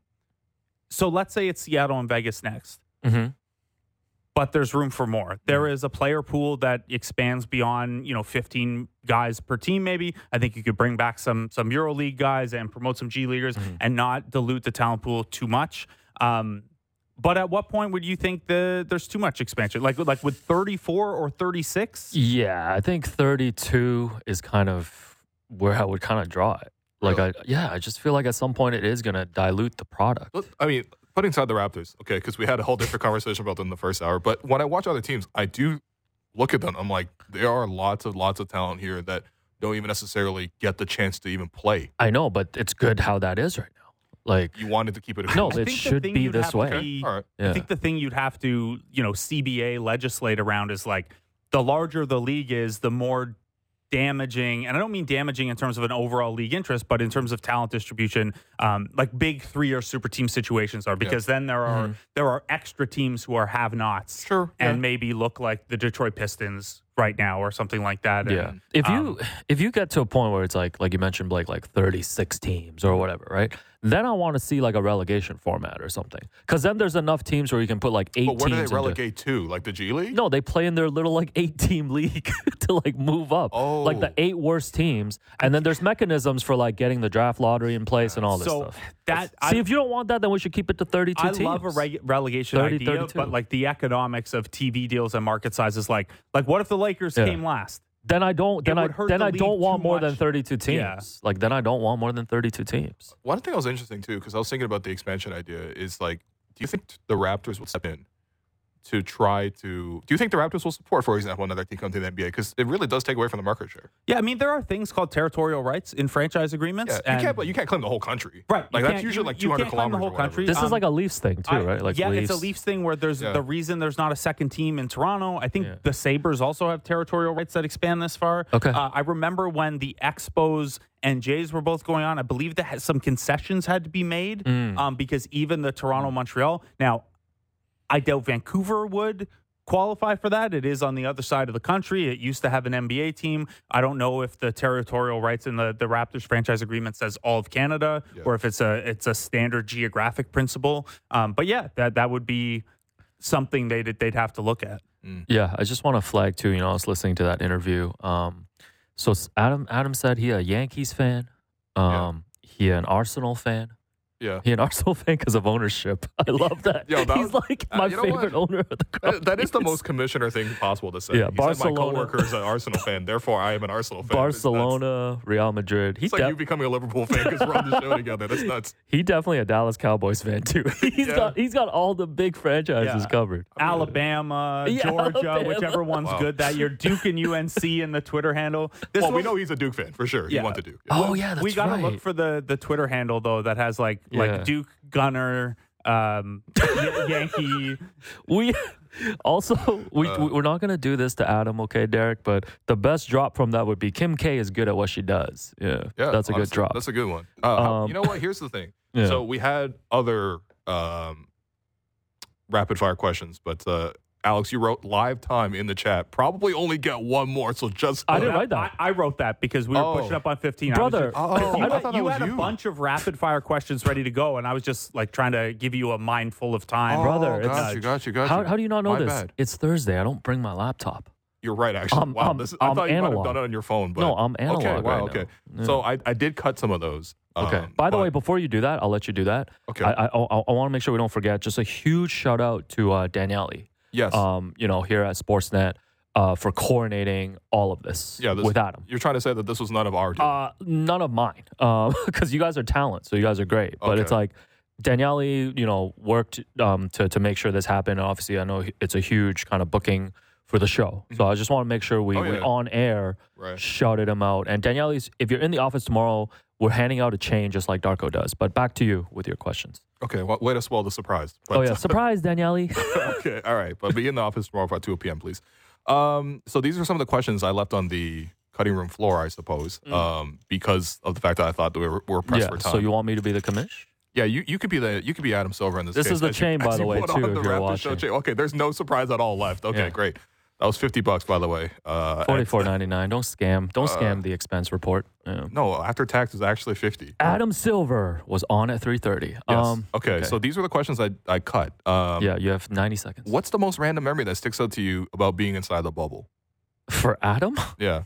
so let's say it's Seattle and Vegas next. hmm but there's room for more. There is a player pool that expands beyond, you know, 15 guys per team maybe. I think you could bring back some some EuroLeague guys and promote some G leaguers and not dilute the talent pool too much. Um, but at what point would you think the there's too much expansion? Like like with 34 or 36? Yeah, I think 32 is kind of where I would kind of draw it. Like, I, yeah, I just feel like at some point it is going to dilute the product. I mean, putting aside the Raptors, okay, because we had a whole different conversation about them in the first hour. But when I watch other teams, I do look at them. I'm like, there are lots of lots of talent here that don't even necessarily get the chance to even play. I know, but it's good how that is right now. Like, You wanted to keep it. no. I it think should be this way. be- All right. Yeah. I think the thing you'd have to, you know, CBA legislate around is like the larger the league is, the more damaging, and I don't mean damaging in terms of an overall league interest, but in terms of talent distribution, um, like big three or super team situations are, because then there are there are extra teams who are have-nots, Sure, and yeah. maybe look like the Detroit Pistons right now or something like that. Yeah. And, If you um, (sighs) if you get to a point where it's like like you mentioned Blake like 36 teams or whatever, right? Then I want to see like a relegation format or something. Cuz then there's enough teams where you can put like 8 But where do teams they into- relegate to? Like the G League? No, they play in their little like 8 team (laughs) league (laughs) to like move up. Oh. Like the Oh. 8 worst teams and then there's mechanisms for like getting the draft lottery in place and all this so stuff. that See I, if you don't want that then we should keep it to 32 I teams. love a reg- relegation 30, idea, 32. but like the economics of TV deals and market sizes, like like what if the Lakers Yeah. came last? Then I don't then I then the I don't want too more than 32 teams. Yeah. Like then I don't want more than 32 teams. One thing that was interesting too, because I was thinking about the expansion idea, is like, do you think the Raptors would step in to try to? Do you think the Raptors will support, for example, another team come to the NBA? Because it really does take away from the market share. Yeah, I mean there are things called territorial rights in franchise agreements. Yeah, you and- can't, but you can't claim the whole country. Right, Like that's usually you- like you 200 can't claim the whole country. This Um, is like a Leafs thing too, I- right? Like yeah, Leafs. it's a Leafs thing where there's Yeah. the reason there's not a second team in Toronto. I think Yeah. the Sabres also have territorial rights that expand this far. Okay. Uh, I remember when the Expos and Jays were both going on. I believe that some concessions had to be made Mm. um, because even the Toronto Montreal. Now, I doubt Vancouver would qualify for that. It is on the other side of the country. It used to have an NBA team. I don't know if the territorial rights in the, the Raptors franchise agreement says all of Canada Yeah. or if it's a it's a standard geographic principle. Um, but yeah, that that would be something they'd they'd have to look at. Yeah, I just want to flag too. You know, I was listening to that interview. Um, so Adam Adam said he a Yankees fan. Um, he an Arsenal fan. Yeah. He an Arsenal (laughs) fan because of ownership. (laughs) I love that. Yo, that He's was- like uh, my you know favorite what? owner of the club. That- that is the most commissioner thing possible to say. Yeah, He said, my Barcelona- coworker is an Arsenal fan, therefore I am an Arsenal fan. Barcelona, Real Madrid. He It's like def- you becoming a Liverpool fan because we're on the show together. That's nuts. (laughs) he definitely a Dallas Cowboys fan too. He's Yeah. got he's got all the big franchises Yeah. covered. Alabama, Yeah, Georgia, Alabama. whichever one's Wow. good that year. Duke and UNC in the Twitter handle. This well, we know he's a Duke fan for sure. He Yeah. went to Duke. Oh yeah, that's we gotta right. look for the the Twitter handle though that has like Yeah. like Duke Gunner, um, Y- (laughs) Yankee. We also we Uh. we're not gonna do this to Adam, okay, Derek? But the best drop from that would be Kim K is good at what she does. Yeah, Yeah, that's a good drop. That's a good one. Uh, how- Um, you know what? Here's the thing. (laughs) Yeah. So we had other um, rapid fire questions, but uh, Alex, you wrote live time in the chat. Probably only get one more, so just I didn't write that. I, I wrote that because we were Oh. pushing up on 15. Brother. I was just, Oh, you I had, thought you that was had a you. bunch of rapid fire questions ready to go, and I was just like trying to give you a mindful of time. Oh, Brother, it's- got you, got you, got how you. how do you not know My this? bad. It's Thursday. I don't bring my laptop. You're right, actually. I'm- wow, I'm- this is, I I'm thought you might have analog. done it on your phone. But, No, I'm analog Okay, wow, right okay. now. So I, I did cut some of those. Okay. um, By the but- way, before you do that, I'll let you do that. Okay. I I, I, I want to make sure we don't forget. Just a huge shout out to uh, Daniele. Yes, Um, you know, here at Sportsnet, uh, for coordinating all of this. yeah, this, with Adam. You're trying to say that this was none of our doing. Uh, none of mine, (laughs) because you guys are talent, so you guys are great. But it's like Daniele, you know, worked um, to to make sure this happened. And Obviously, I know it's a huge kind of booking for the show, so I just want to make sure we, Oh, we on air Right. shouted him out. And Daniele's, if you're in the office tomorrow, we're handing out a chain just like Darko does. But back to you with your questions. okay, well, way to spoil the surprise. But, oh yeah, surprise, Daniele. (laughs) (laughs) okay, all right. But be in the office tomorrow at 2 p.m., please. Um, so these are some of the questions I left on the cutting room floor, I suppose, um, because of the fact that I thought that we were, we were pressed yeah. for time. So you want me to be the commish? yeah, you, you could be the you could be Adam Silver in this. This case, is the as you- chain, by the way, too, on if you're watching. Chain. Okay, there's no surprise at all left. Okay, Yeah. great. That was fifty bucks, by the way. Uh, Forty four ninety nine. Don't scam. Don't Uh, scam the expense report. Yeah. No, after tax is actually fifty. Adam Silver was on at three thirty. Yes. Um, okay, so these were the questions I I cut. Um, yeah, you have ninety seconds. What's the most random memory that sticks out to you about being inside the bubble? for Adam? Yeah,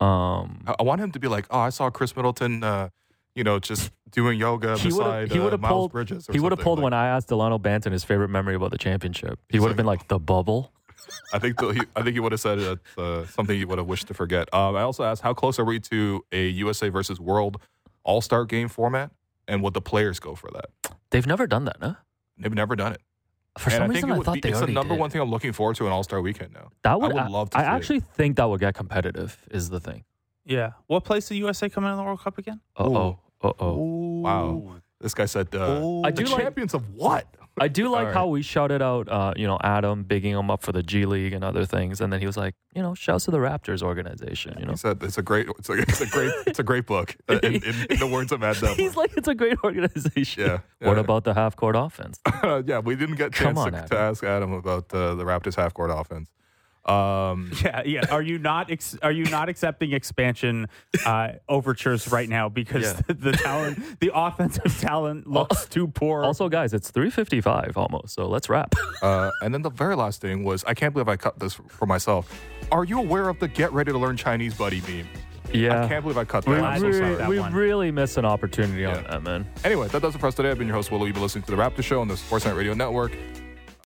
Um, I, I want him to be like, oh, I saw Khris Middleton, uh, you know, just doing yoga he beside he uh, Miles pulled Bridges. He would have pulled Like, when I asked Delano Banton his favorite memory about the championship. He would have like- been like the bubble. I think the, I think he would have said it, uh, something he would have wished to forget. Um, I also asked, how close are we to a USA versus World All Star Game format, and would the players go for that? They've never done that, no. They've never done it. For and some I reason, it I would thought be, they it's the number did. one thing I'm looking forward to an All Star weekend now. That would, I would love to I see it. actually think that would get competitive. Is the thing. Yeah. What place did USA come in in the World Cup again? Uh oh. Uh oh. Wow. This guy said, uh, I the do like- champions of what? I do like All how we shouted out, uh, you know, Adam bigging him up for the G League and other things, and then he was like, you know, shouts to the Raptors organization. You know, He said it's a great, it's a, it's a great, (laughs) it's a great book. uh, (laughs) In, in, in the words of Matt Devlin. he's like, it's a great organization. Yeah, (laughs) What yeah. about the half court offense? yeah, we didn't get a Come chance on, to, to ask Adam about uh, the Raptors half court offense. Um, (laughs) Yeah, yeah. Are you not ex- are you not accepting expansion uh, overtures right now because Yeah. the, (laughs) the talent, the offensive talent (laughs) looks too poor? Also, guys, it's three fifty five almost. So let's wrap. uh, and then the very last thing was, I can't believe I cut this for myself. Are you aware of the "Get Ready to Learn Chinese" buddy meme? yeah, I can't believe I cut we, that. I'm so sorry. that we really missed an opportunity on Yeah. that, man. Anyway, that does it for us today. I've been your host, Will Lou. You've been listening to The Raptor Show on the Sportsnet Radio Network.